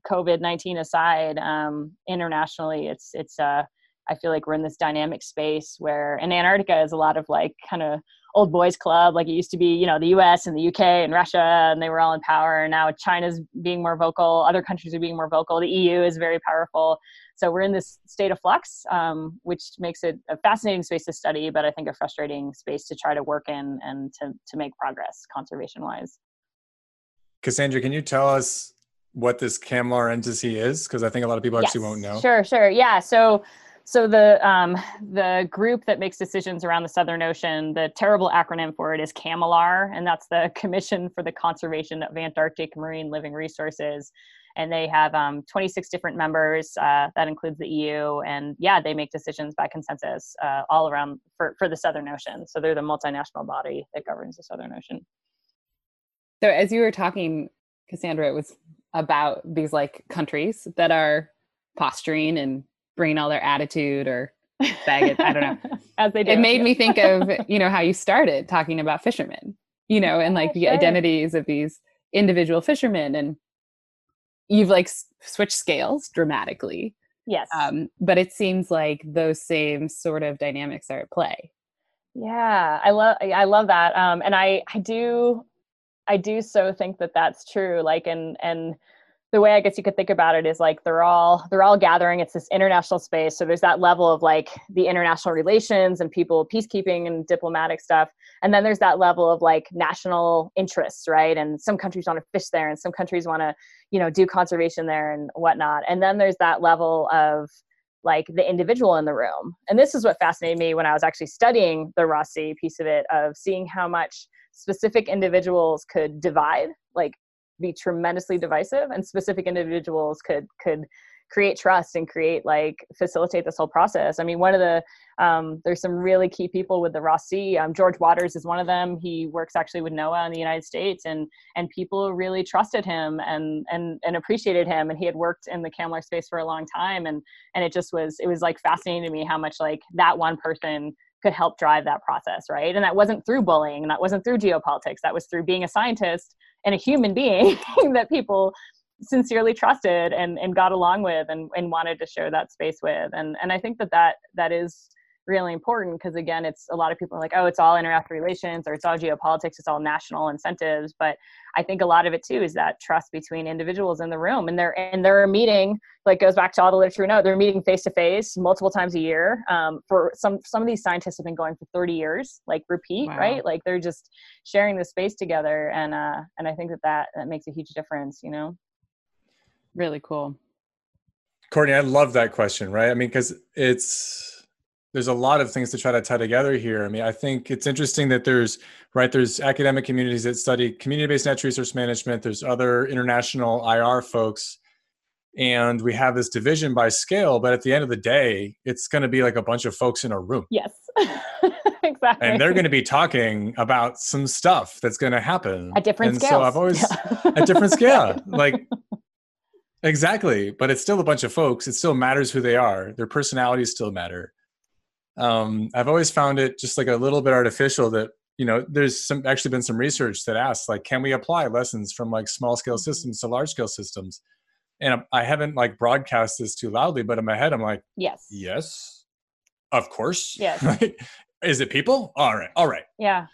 COVID nineteen aside, um, internationally, it's it's. Uh, I feel like we're in this dynamic space where, and Antarctica is a lot of like kind of old boys club, like it used to be. You know, the U.S. and the U.K. and Russia, and they were all in power. And now China's being more vocal. Other countries are being more vocal. The EU is very powerful. So we're in this state of flux, um, which makes it a fascinating space to study, but I think a frustrating space to try to work in and to to make progress conservation wise. Cassandra, can you tell us what this CAMLR entity is? Because I think a lot of people actually yes, won't know. Sure, sure. Yeah. So so the um, the group that makes decisions around the Southern Ocean, the terrible acronym for it is CAMLR, and that's the <laughs> Commission for the Conservation of Antarctic Marine Living Resources. And they have um, 26 different members. Uh, that includes the EU, and yeah, they make decisions by consensus uh, all around for for the Southern Ocean. So they're the multinational body that governs the Southern Ocean. So as you were talking, Cassandra, it was about these like countries that are posturing and bringing all their attitude or <laughs> baggage. I don't know. As they do. It made me think of, <laughs> you know, how you started talking about fishermen, you know, and like the identities of these individual fishermen and you've like switched scales dramatically. Yes. Um, but it seems like those same sort of dynamics are at play. Yeah, I love I love that. Um, and I I do I do so think that that's true. Like, and and the way I guess you could think about it is like they're all they're all gathering. It's this international space, so there's that level of like the international relations and people peacekeeping and diplomatic stuff, and then there's that level of like national interests, right? And some countries want to fish there, and some countries want to, you know, do conservation there and whatnot. And then there's that level of like the individual in the room. And this is what fascinated me when I was actually studying the Ross Sea piece of it, of seeing how much specific individuals could divide like be tremendously divisive and specific individuals could could create trust and create like facilitate this whole process i mean one of the um, there's some really key people with the ross sea um, George Watters is one of them he works actually with noaa in the united states and and people really trusted him and and and appreciated him and he had worked in the CAMLR space for a long time and and it just was it was like fascinating to me how much like that one person could help drive that process, right? And that wasn't through bullying, and that wasn't through geopolitics. That was through being a scientist and a human being <laughs> that people sincerely trusted and, and got along with and, and wanted to share that space with. And and I think that that that is really important because again it's a lot of people are like oh it's all international relations or it's all geopolitics it's all national incentives but i think a lot of it too is that trust between individuals in the room and they're and they're meeting like goes back to all the literature note they're meeting face to face multiple times a year um, for some some of these scientists have been going for 30 years like repeat wow. right like they're just sharing the space together and uh and i think that that, that makes a huge difference you know? Really cool. Courtney i love that question right? I mean because it's there's a lot of things to try to tie together here. I mean, I think it's interesting that there's right there's academic communities that study community-based natural resource management. There's other international IR folks, and we have this division by scale. But at the end of the day, it's going to be like a bunch of folks in a room. Yes, <laughs> exactly. And they're going to be talking about some stuff that's going to happen at different and scales. So I've always yeah. at different scale, <laughs> like exactly. But it's still a bunch of folks. It still matters who they are. Their personalities still matter um, I've always found it just like a little bit artificial that you know there's some actually been some research that asks like can we apply lessons from like small scale mm-hmm. systems to large scale systems? And I haven't like broadcast this too loudly but in my head I'm like yes. Yes of course. Yes. <laughs> Is it people? All right all right. Yeah.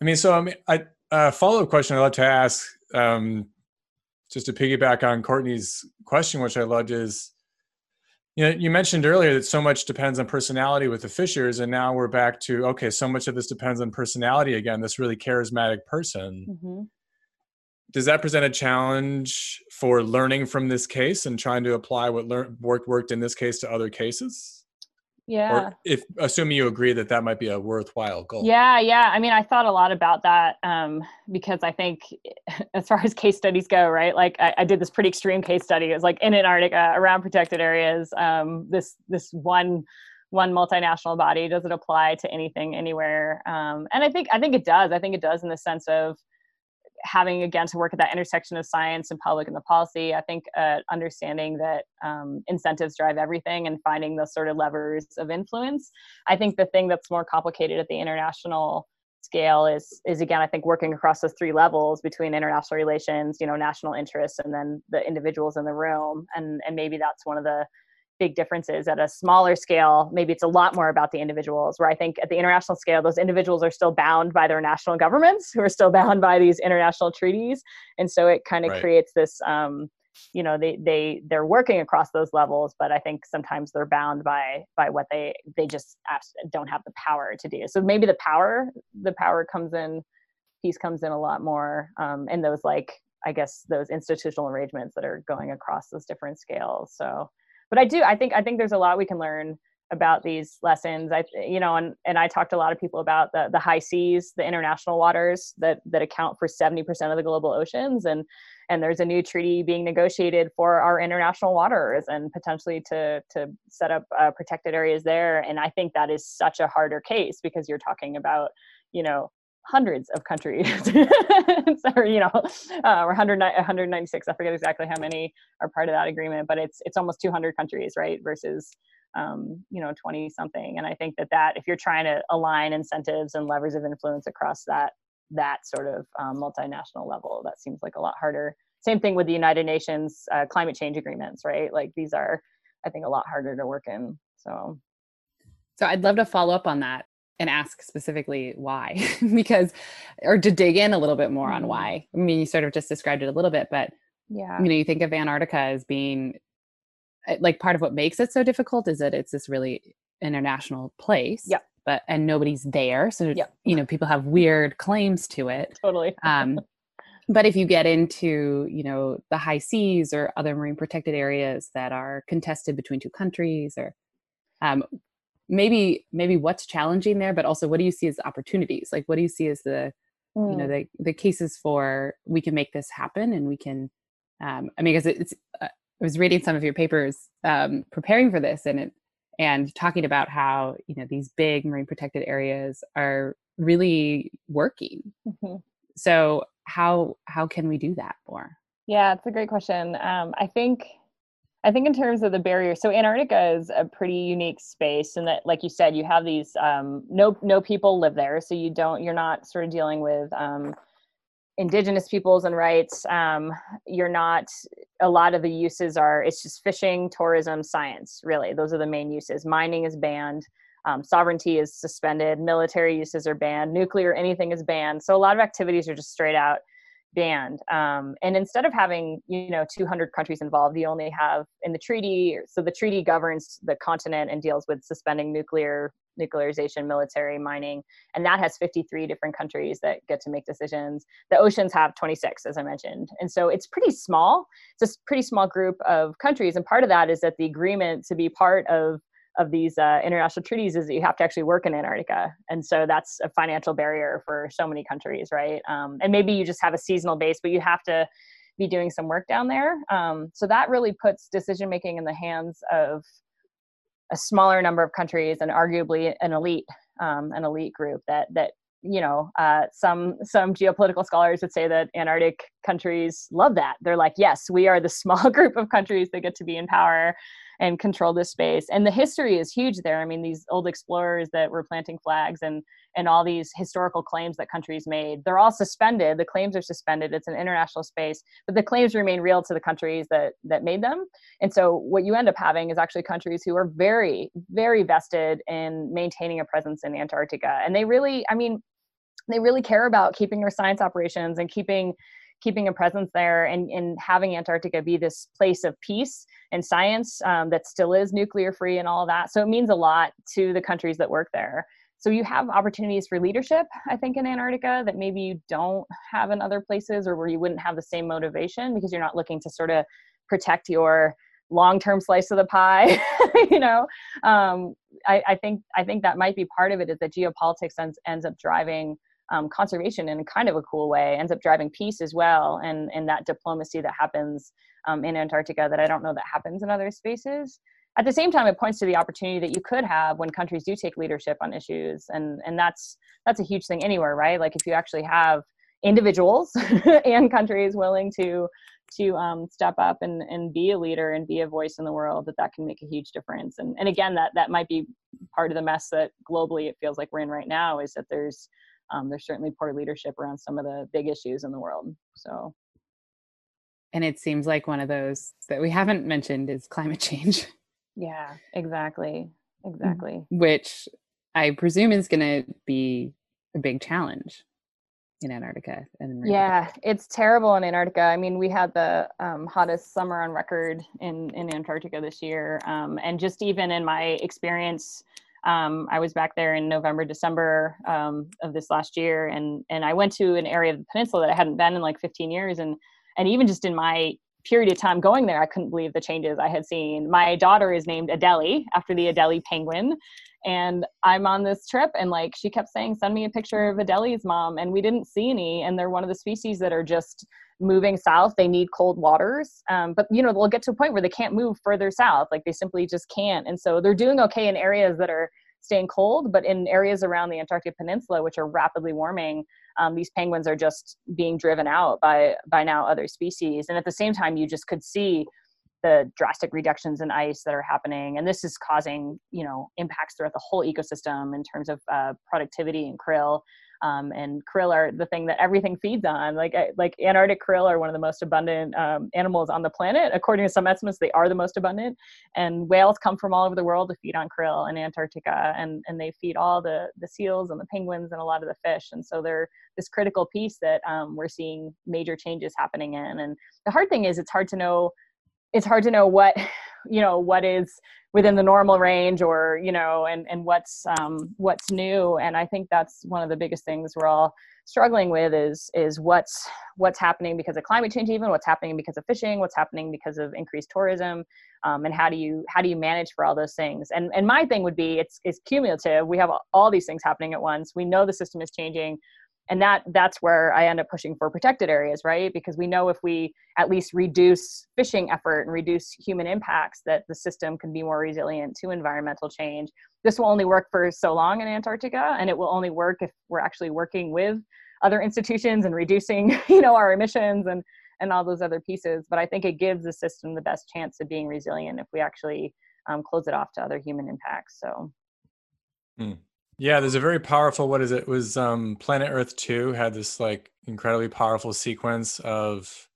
I mean so I mean I uh, follow up question I'd love to ask um, just to piggyback on Courtney's question which I loved is you know, you mentioned earlier that so much depends on personality with the Fishers, and now we're back to okay, so much of this depends on personality again. This really charismatic person. Mm-hmm. Does that present a challenge for learning from this case and trying to apply what learned worked worked in this case to other cases? Yeah. Or if assuming you agree that that might be a worthwhile goal. Yeah, yeah. I mean, I thought a lot about that um, because I think, <laughs> as far as case studies go, right? Like, I, I, did this pretty extreme case study. It was like in Antarctica, around protected areas. Um, this this one one multinational body does it apply to anything anywhere? Um, and I think I think it does. I think it does in the sense of having again to work at that intersection of science and public and the policy i think uh, understanding that um, incentives drive everything and finding those sort of levers of influence. I think the thing that's more complicated at the international scale is is again i think working across those three levels between international relations you know national interests and then the individuals in the room and and maybe that's one of the big differences at a smaller scale. Maybe it's a lot more about the individuals where i think at the international scale those individuals are still bound by their national governments who are still <laughs> bound by these international treaties. And so it kind of right. creates this um, you know they they they're working across those levels but i think sometimes they're bound by by what they they just don't have the power to do. So maybe the power the power comes in piece comes in a lot more um, in those like i guess those institutional arrangements that are going across those different scales. So but I do I think I think there's a lot we can learn about these lessons. I you know and and I talked to a lot of people about the the high seas, the international waters that that account for 70% of the global oceans and and there's a new treaty being negotiated for our international waters and potentially to to set up uh, protected areas there and I think that is such a harder case because you're talking about you know hundreds of countries. <laughs> Or you know uh, or 100, 196 i forget exactly how many are part of that agreement but it's it's almost 200 countries right versus um, you know 20 something and i think that that if you're trying to align incentives and levers of influence across that that sort of um, multinational level that seems like a lot harder. Same thing with the united nations uh, climate change agreements right? Like these are i think a lot harder to work in so. So i'd love to follow up on that and ask specifically why <laughs> because or to dig in a little bit more on mm-hmm. why. I mean you sort of just described it a little bit but yeah. you know you think of antarctica as being eh, like part of what makes it so difficult is that it's this really international place yeah but and nobody's there so yep. you know people have weird claims to it. Totally. Um <laughs> but if you get into you know the high seas or other marine protected areas that are contested between two countries or um, maybe maybe what's challenging there but also what do you see as opportunities like what do you see as the mm. you know mm. the the cases for we can make this happen and we can um i mean because it's uh, i was reading some of your papers um preparing for this and it and talking about how you know these big marine protected areas are really working mm-hmm. so how how can we do that more yeah it's a great question um i think I think in terms of the barrier, so Antarctica is a pretty unique space, and that, like you said, you have these um, no no people live there, so you don't you're not sort of dealing with um, indigenous peoples and rights. Um, you're not a lot of the uses are it's just fishing, tourism, science. Really, those are the main uses. Mining is banned. Um, sovereignty is suspended. Military uses are banned. Nuclear anything is banned. So a lot of activities are just straight out banned. Um, and instead of having, you know, 200 countries involved, you only have in the treaty. So the treaty governs the continent and deals with suspending nuclear nuclearization, military, mining, and that has 53 different countries that get to make decisions. The oceans have 26, as I mentioned, and so it's pretty small. It's a pretty small group of countries, and part of that is that the agreement to be part of of these uh, international treaties is that you have to actually work in Antarctica, and so that's a financial barrier for so many countries, right? Um, and maybe you just have a seasonal base, but you have to be doing some work down there. Um, so that really puts decision making in the hands of a smaller number of countries and arguably an elite, um, an elite group that that you know uh, some some geopolitical scholars would say that Antarctic countries love that. They're like, yes, we are the <laughs> small group of countries that get to be in power and control this space. And the history is huge there. I mean, these old explorers that were planting flags and and all these historical claims that countries made, they're all suspended. The claims are suspended. It's an international space, but the claims remain real to the countries that that made them. And so what you end up having is actually countries who are very, very vested in maintaining a presence in Antarctica. And they really, I mean, they really care about keeping their science operations and keeping keeping a presence there and, and having Antarctica be this place of peace and science um, that still is nuclear free and all that. So it means a lot to the countries that work there. So you have opportunities for leadership, I think, in Antarctica that maybe you don't have in other places or where you wouldn't have the same motivation because you're not looking to sort of protect your long-term slice of the pie <laughs> you know, um, I, I, think I think that might be part of it is that geopolitics ends, ends up driving um, conservation in kind of a cool way, ends up driving peace as well, and and that diplomacy that happens um, in Antarctica that I don't know that happens in other spaces. At the same time, it points to the opportunity that you could have when countries do take leadership on issues, and and that's that's a huge thing anywhere, right? Like if you actually have individuals <laughs> and countries willing to to um, step up and, and be a leader and be a voice in the world that that can make a huge difference and, and again that that might be part of the mess that globally it feels like we're in right now is that there's um, there's certainly poor leadership around some of the big issues in the world so and it seems like one of those that we haven't mentioned is climate change <laughs> yeah exactly exactly which i presume is going to be a big challenge in Antarctica. And yeah, it's terrible in Antarctica. I mean, we had the um, hottest summer on record in in Antarctica this year, um, and just even in my experience. Um, I was back there in November, December um, of this last year, and and I went to an area of the peninsula that I hadn't been in like 15 years, and and even just in my period of time going there, I couldn't believe the changes I had seen. My daughter is named Adeli after the Adélie penguin, and I'm on this trip and like she kept saying, send me a picture of Adeli's mom. And we didn't see any. And they're one of the species that are just moving south. They need cold waters. Um, but you know, they'll get to a point where they can't move further south. Like they simply just can't. And so they're doing okay in areas that are staying cold, but in areas around the Antarctic Peninsula, which are rapidly warming, um, these penguins are just being driven out by by now other species. And at the same time, you just could see the drastic reductions in ice that are happening and this is causing you know impacts throughout the whole ecosystem in terms of uh, productivity and krill um, and krill are the thing that everything feeds on. Like like antarctic krill are one of the most abundant um, animals on the planet. According to some estimates they are the most abundant. And whales come from all over the world to feed on krill in antarctica and and they feed all the the seals and the penguins and a lot of the fish. And so they're this critical piece that um, we're seeing major changes happening in. And the hard thing is it's hard to know it's hard to know what <laughs> you know what is within the normal range or you know and and what's um, what's new. And i think that's one of the biggest things we're all struggling with is is what's what's happening because of climate change even what's happening because of fishing what's happening because of increased tourism um, and how do you how do you manage for all those things? And and my thing would be it's it's cumulative. We have all these things happening at once. We know the system is changing and that that's where i end up pushing for protected areas right? Because we know if we at least reduce fishing effort and reduce human impacts that the system can be more resilient to environmental change. This will only work for so long in antarctica and it will only work if we're actually working with other institutions and reducing <laughs> you know our emissions and and all those other pieces. But i think it gives the system the best chance of being resilient if we actually um, close it off to other human impacts so. Hmm. Yeah, there's a very powerful. What is it? it was um, Planet Earth Two had this like incredibly powerful sequence of.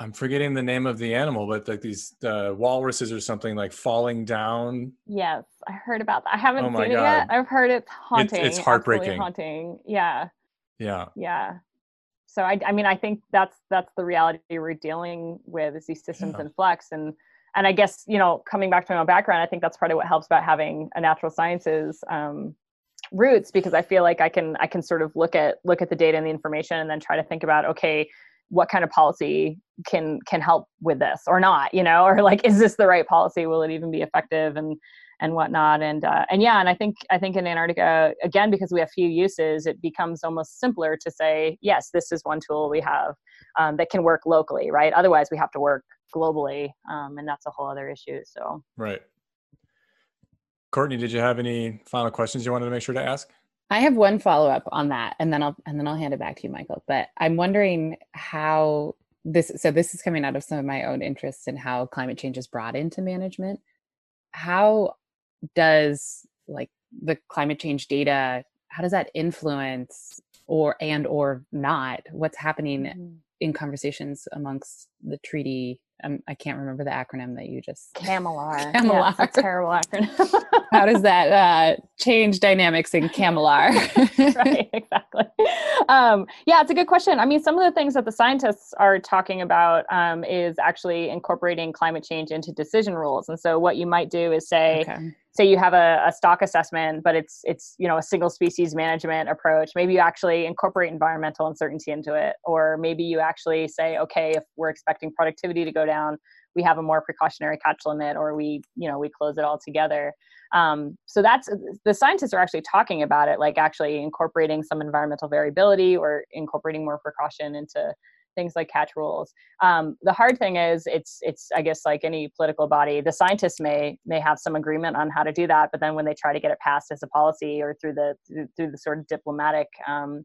I'm forgetting the name of the animal, but like these uh, walruses or something like falling down. Yes, I heard about that. I haven't oh seen it yet. I've heard it's haunting. It's, it's heartbreaking. haunting. Yeah. Yeah. Yeah. So I, I mean, I think that's that's the reality we're dealing with is these systems yeah. in flux, and and I guess you know, coming back to my own background, I think that's part of what helps about having a natural sciences um, roots because I feel like I can I can sort of look at look at the data and the information and then try to think about okay, what kind of policy can can help with this or not, you know, <laughs> or like is this the right policy? Will it even be effective and and whatnot? And uh, and yeah, and I think I think in Antarctica again because we have few uses, it becomes almost simpler to say yes, this is one tool we have um, that can work locally, right? Otherwise, we have to work globally, um, and that's a whole other issue. So right. Courtney, did you have any final questions you wanted to make sure to ask? I have one follow up on that, and then I'll and then I'll hand it back to you, Michael. But I'm wondering how this. So this is coming out of some of my own interests in how climate change is brought into management. How does like the climate change data? How does that influence or and or not what's happening mm-hmm. in conversations amongst the treaty um, I can't remember the acronym that you just <laughs> CAMLR. CAMLR. Yeah, terrible acronym. <laughs> How does that uh, change dynamics in CAMLR? <laughs> right, exactly. Um, yeah, it's a good question. I mean, some of the things that the scientists are talking about um, is actually incorporating climate change into decision rules. And so, what you might do is say, okay. Say you have a, a, stock assessment but it's it's you know a single species management approach maybe you actually incorporate environmental uncertainty into it or maybe you actually say okay if we're expecting productivity to go down we have a more precautionary catch limit or we you know we close it all together. Um, so that's the scientists are actually talking about it like actually incorporating some environmental variability or incorporating more precaution into things like catch rules. Um, the hard thing is it's it's I guess like any political body, the scientists may may have some agreement on how to do that, but then when they try to get it passed as a policy or through the through, the sort of diplomatic um,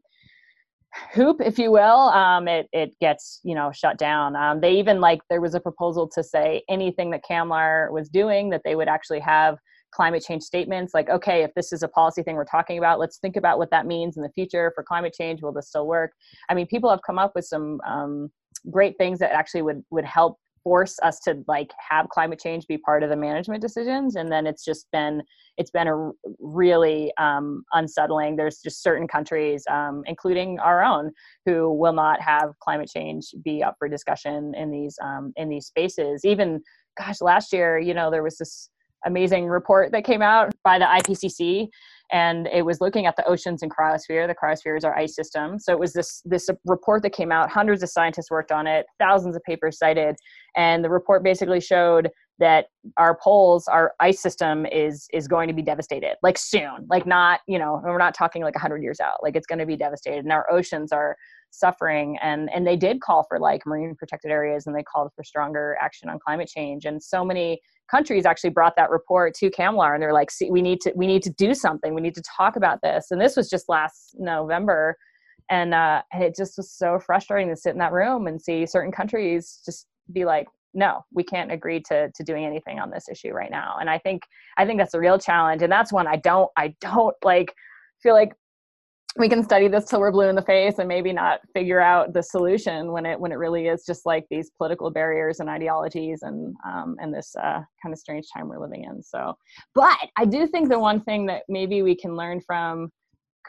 hoop, if you will, um, it it gets you know shut down. Um, they even like there was a proposal to say anything that CAMLR was doing that they would actually have climate change statements like okay if this is a policy thing we're talking about let's think about what that means in the future for climate change. Will this still work? I mean people have come up with some um, great things that actually would would help force us to like have climate change be part of the management decisions. And then it's just been it's been a really um, unsettling. There's just certain countries um, including our own who will not have climate change be up for discussion in these um, in these spaces. Even gosh last year you know there was this amazing report that came out by the IPCC and it was looking at the oceans and cryosphere. The cryosphere is our ice system. So it was this this report that came out. Hundreds of scientists worked on it. Thousands of papers cited, and the report basically showed that our poles, our ice system is is going to be devastated, like soon, like not you know we're not talking like hundred years out. Like it's going to be devastated, and our oceans are suffering and and they did call for like marine protected areas and they called for stronger action on climate change and so many countries actually brought that report to CAMLR and they're like, see, we need to we need to do something. We need to talk about this. And this was just last November. And uh, and it just was so frustrating to sit in that room and see certain countries just be like, no, we can't agree to to doing anything on this issue right now. And I think I think that's a real challenge. And that's one I don't I don't like feel like we can study this till we're blue in the face and maybe not figure out the solution when it when it really is just like these political barriers and ideologies and um, and this uh, kind of strange time we're living in. So but i do think the one thing that maybe we can learn from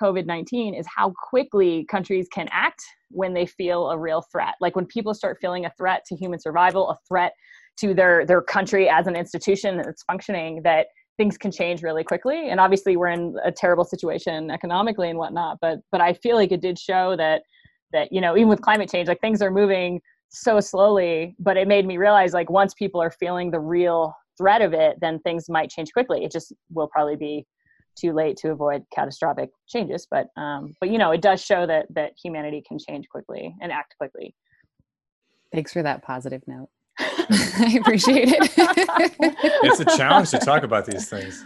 covid-19 is how quickly countries can act when they feel a real threat. Like when people start feeling a threat to human survival a threat to their their country as an institution that's functioning that things can change really quickly and obviously we're in a terrible situation economically and whatnot but but i feel like it did show that that you know even with climate change like things are moving so slowly but it made me realize like once people are feeling the real threat of it then things might change quickly. It just will probably be too late to avoid catastrophic changes but um but you know it does show that that humanity can change quickly and act quickly. Thanks for that positive note <laughs> I appreciate it. <laughs> it's a challenge to talk about these things.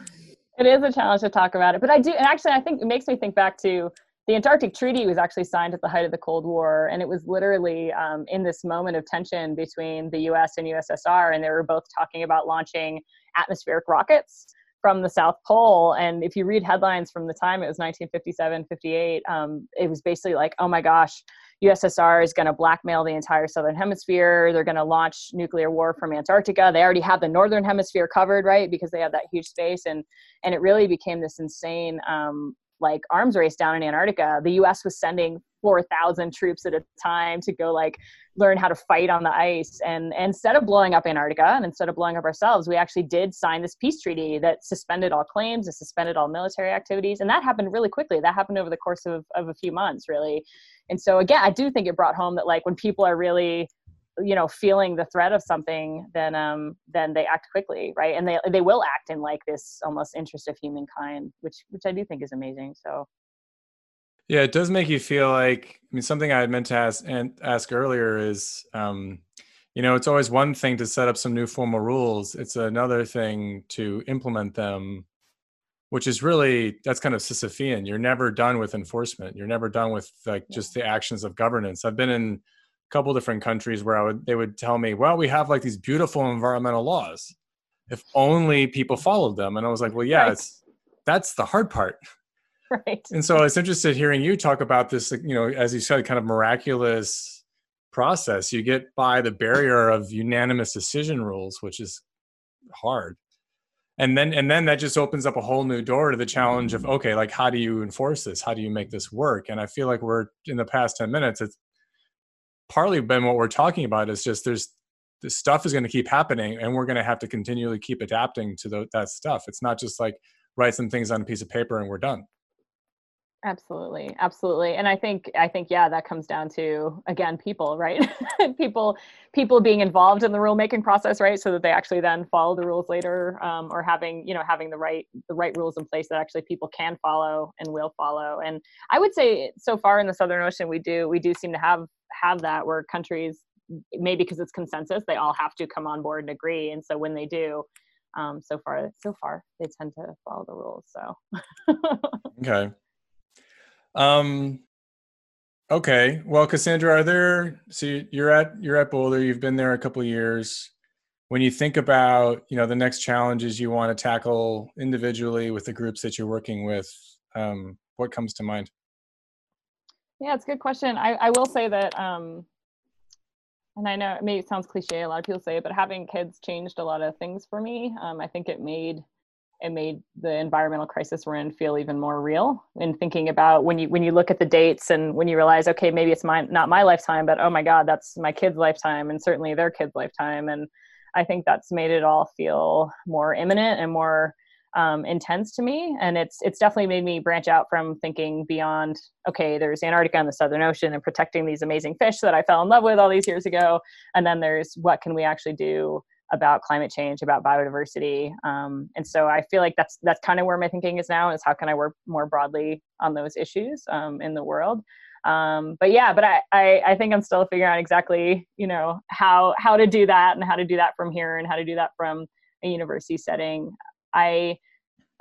It is a challenge to talk about it, but I do, and actually, I think it makes me think back to the Antarctic Treaty was actually signed at the height of the Cold War, and it was literally um, in this moment of tension between the U.S. and USSR, and they were both talking about launching atmospheric rockets from the South Pole. And if you read headlines from the time, it was 1957, 58. Um, it was basically like, oh my gosh, USSR is going to blackmail the entire southern hemisphere. They're going to launch nuclear war from Antarctica. They already have the northern hemisphere covered, right? Because they have that huge space, and and it really became this insane um, like arms race down in Antarctica. The U.S. was sending 4,000 troops at a time to go like learn how to fight on the ice. And, and instead of blowing up Antarctica and instead of blowing up ourselves, we actually did sign this peace treaty that suspended all claims, and suspended all military activities. And that happened really quickly. That happened over the course of, of a few months, really. And so again, I do think it brought home that like when people are really you know feeling the threat of something then um then they act quickly right and they they will act in like this almost interest of humankind which which i do think is amazing so yeah, it does make you feel like. I mean, something I had meant to ask and ask earlier is, um, you know, it's always one thing to set up some new formal rules. It's another thing to implement them, which is really that's kind of Sisyphean. You're never done with enforcement. You're never done with like just the actions of governance. I've been in couple different countries where I would they would tell me, well, we have like these beautiful environmental laws. If only people followed them, and I was like, well, yeah, right. it's that's the hard part <laughs> right. And so I was interested hearing you talk about this, you know, as you said, kind of miraculous process. You get by the barrier of unanimous decision rules, which is hard. And then and then that just opens up a whole new door to the challenge of okay, like how do you enforce this? How do you make this work? And I feel like we're in the past 10 minutes, it's partly been what we're talking about is just there's the stuff is going to keep happening and we're going to have to continually keep adapting to the, that stuff. It's not just like write some things on a piece of paper and we're done absolutely absolutely and i think i think yeah that comes down to again people right? <laughs> People people being involved in the rule making process right? So that they actually then follow the rules later um, or having you know having the right the right rules in place that actually people can follow and will follow and i would say so far in the southern ocean we do we do seem to have have that where countries maybe because it's consensus they all have to come on board and agree and so when they do um, so far so far they tend to follow the rules so. <laughs> Okay um, okay. Well, Cassandra, are there? So you're at you're at Boulder. You've been there a couple years. When you think about you know the next challenges you want to tackle individually with the groups that you're working with, um, what comes to mind? Yeah, it's a good question. I, I will say that, um, and I know it it sounds cliche, a lot of people say it, but having kids changed a lot of things for me. Um, I think it made it made the environmental crisis we're in feel even more real. In thinking about when you when you look at the dates and when you realize okay maybe it's my not my lifetime but oh my god that's my kid's lifetime and certainly their kid's lifetime. And i think that's made it all feel more imminent and more um, intense to me. And it's it's definitely made me branch out from thinking beyond okay there's antarctica and the southern ocean and protecting these amazing fish that i fell in love with all these years ago. And then there's what can we actually do about climate change, about biodiversity. Um, and so I feel like that's that's kind of where my thinking is now is how can I work more broadly on those issues um, in the world. Um, but yeah, but I, I, I think I'm still figuring out exactly you know how how to do that and how to do that from here and how to do that from a university setting. I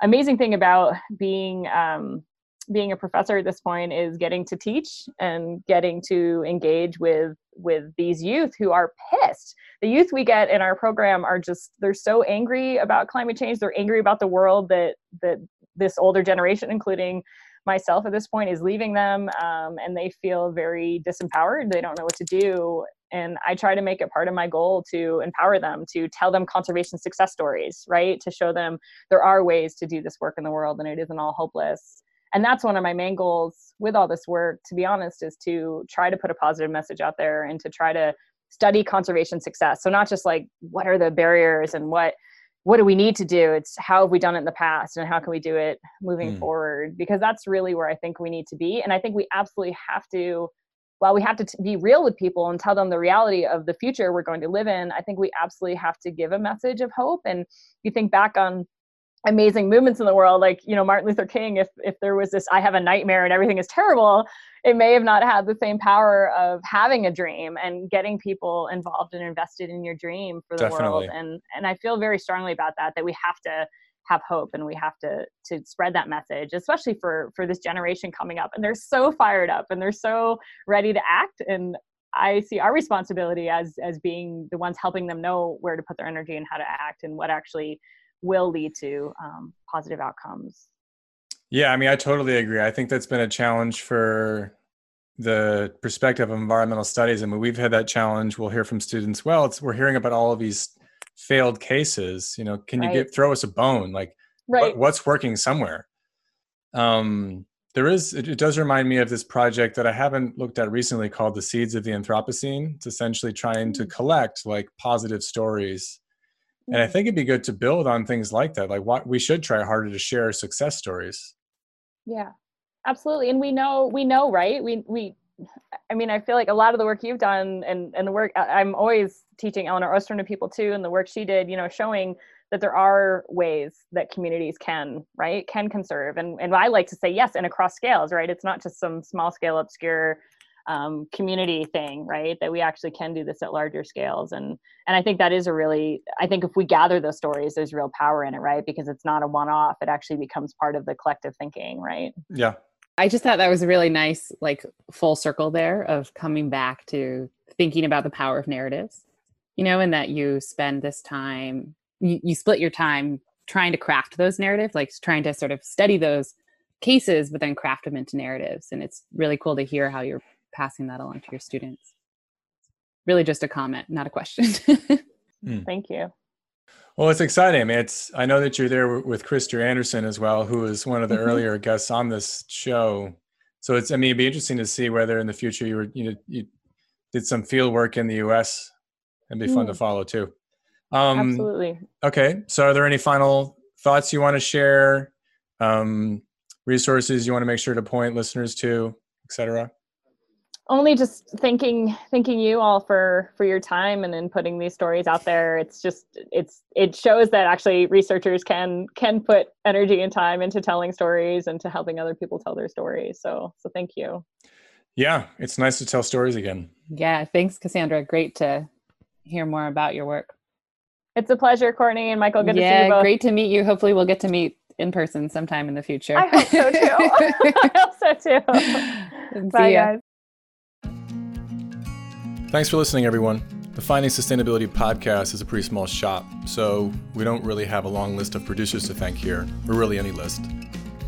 amazing thing about being um, being a professor at this point is getting to teach and getting to engage with with these youth who are pissed. The youth we get in our program are just they're so angry about climate change. They're angry about the world that that this older generation including myself at this point is leaving them um, and they feel very disempowered. They don't know what to do. And i try to make it part of my goal to empower them to tell them conservation success stories right? To show them there are ways to do this work in the world and it isn't all hopeless and that's one of my main goals with all this work to be honest is to try to put a positive message out there and to try to study conservation success. So not just like what are the barriers and what what do we need to do? It's how have we done it in the past and how can we do it moving mm. forward? Because that's really where i think we need to be. And i think we absolutely have to while we have to t- be real with people and tell them the reality of the future we're going to live in i think we absolutely have to give a message of hope. And you think back on amazing movements in the world. Like you know martin luther king if if there was this i have a nightmare and everything is terrible it may have not had the same power of having a dream and getting people involved and invested in your dream for the Definitely. world and and i feel very strongly about that that we have to have hope and we have to to spread that message especially for for this generation coming up. And they're so fired up and they're so ready to act. And i see our responsibility as as being the ones helping them know where to put their energy and how to act and what actually will lead to um, positive outcomes. Yeah, I mean, I totally agree. I think that's been a challenge for the perspective of environmental studies. I mean, we've had that challenge. We'll hear from students. Well, it's we're hearing about all of these failed cases. You know, can you get throw us a bone? Like, right. what, what's working somewhere? Um, there is. It, it does remind me of this project that I haven't looked at recently called the Seeds of the Anthropocene. It's essentially trying to mm. collect like positive stories and I mm. think it'd be good to build on things like that. Like what we should try harder to share success stories. Yeah, absolutely. And we know, we know, right? We, we, I mean, I feel like a lot of the work you've done and, and the work I'm always teaching Elinor Ostrom to people too, and the work she did, you know, showing that there are ways that communities can, right, can conserve. And, and I like to say yes, and across scales, right? It's not just some small scale, obscure um, community thing, right? That we actually can do this at larger scales, and and I think that is a really, I think if we gather those stories, there's real power in it, right? Because it's not a one-off; it actually becomes part of the collective thinking, right? Yeah. I just thought that was a really nice, like, full circle there of coming back to thinking about the power of narratives, you know, and that you spend this time, you, you split your time trying to craft those narratives, like trying to sort of study those cases, but then craft them into narratives. And it's really cool to hear how you're passing that along to your students. Really just a comment, not a question. <laughs> mm. Thank you. Well, it's exciting. I mean, it's I know that you're there with Krister Andersson as well, who is one of the mm-hmm. earlier guests on this show. So it's I mean, it'd be interesting to see whether in the future you were you know you did some field work in the U.S. and be fun mm. to follow too. Um, Absolutely. Okay, so are there any final thoughts you want to share? Um, resources you want to make sure to point listeners to, etc only just thanking thanking you all for for your time and in putting these stories out there. It's just it's it shows that actually researchers can can put energy and time into telling stories and to helping other people tell their stories. So so thank you. Yeah it's nice to tell stories again. Yeah thanks cassandra. Great to hear more about your work. It's a pleasure courtney and michael. Good yeah, to see you both. great to meet you. Hopefully we'll get to meet in person sometime in the future. I hope so too. <laughs> <laughs> I hope so too. <laughs> Bye guys Thanks for listening, everyone. The Finding Sustainability podcast is a pretty small shop, so we don't really have a long list of producers to thank here, or really any list.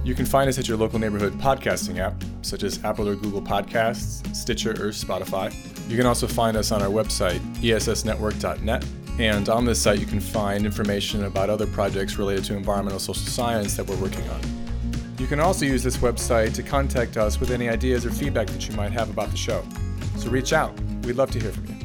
You can find us at your local neighborhood podcasting app, such as Apple or Google Podcasts, Stitcher, or Spotify. You can also find us on our website, essnetwork.net. And on this site, you can find information about other projects related to environmental social science that we're working on. You can also use this website to contact us with any ideas or feedback that you might have about the show. So reach out. We'd love to hear from you.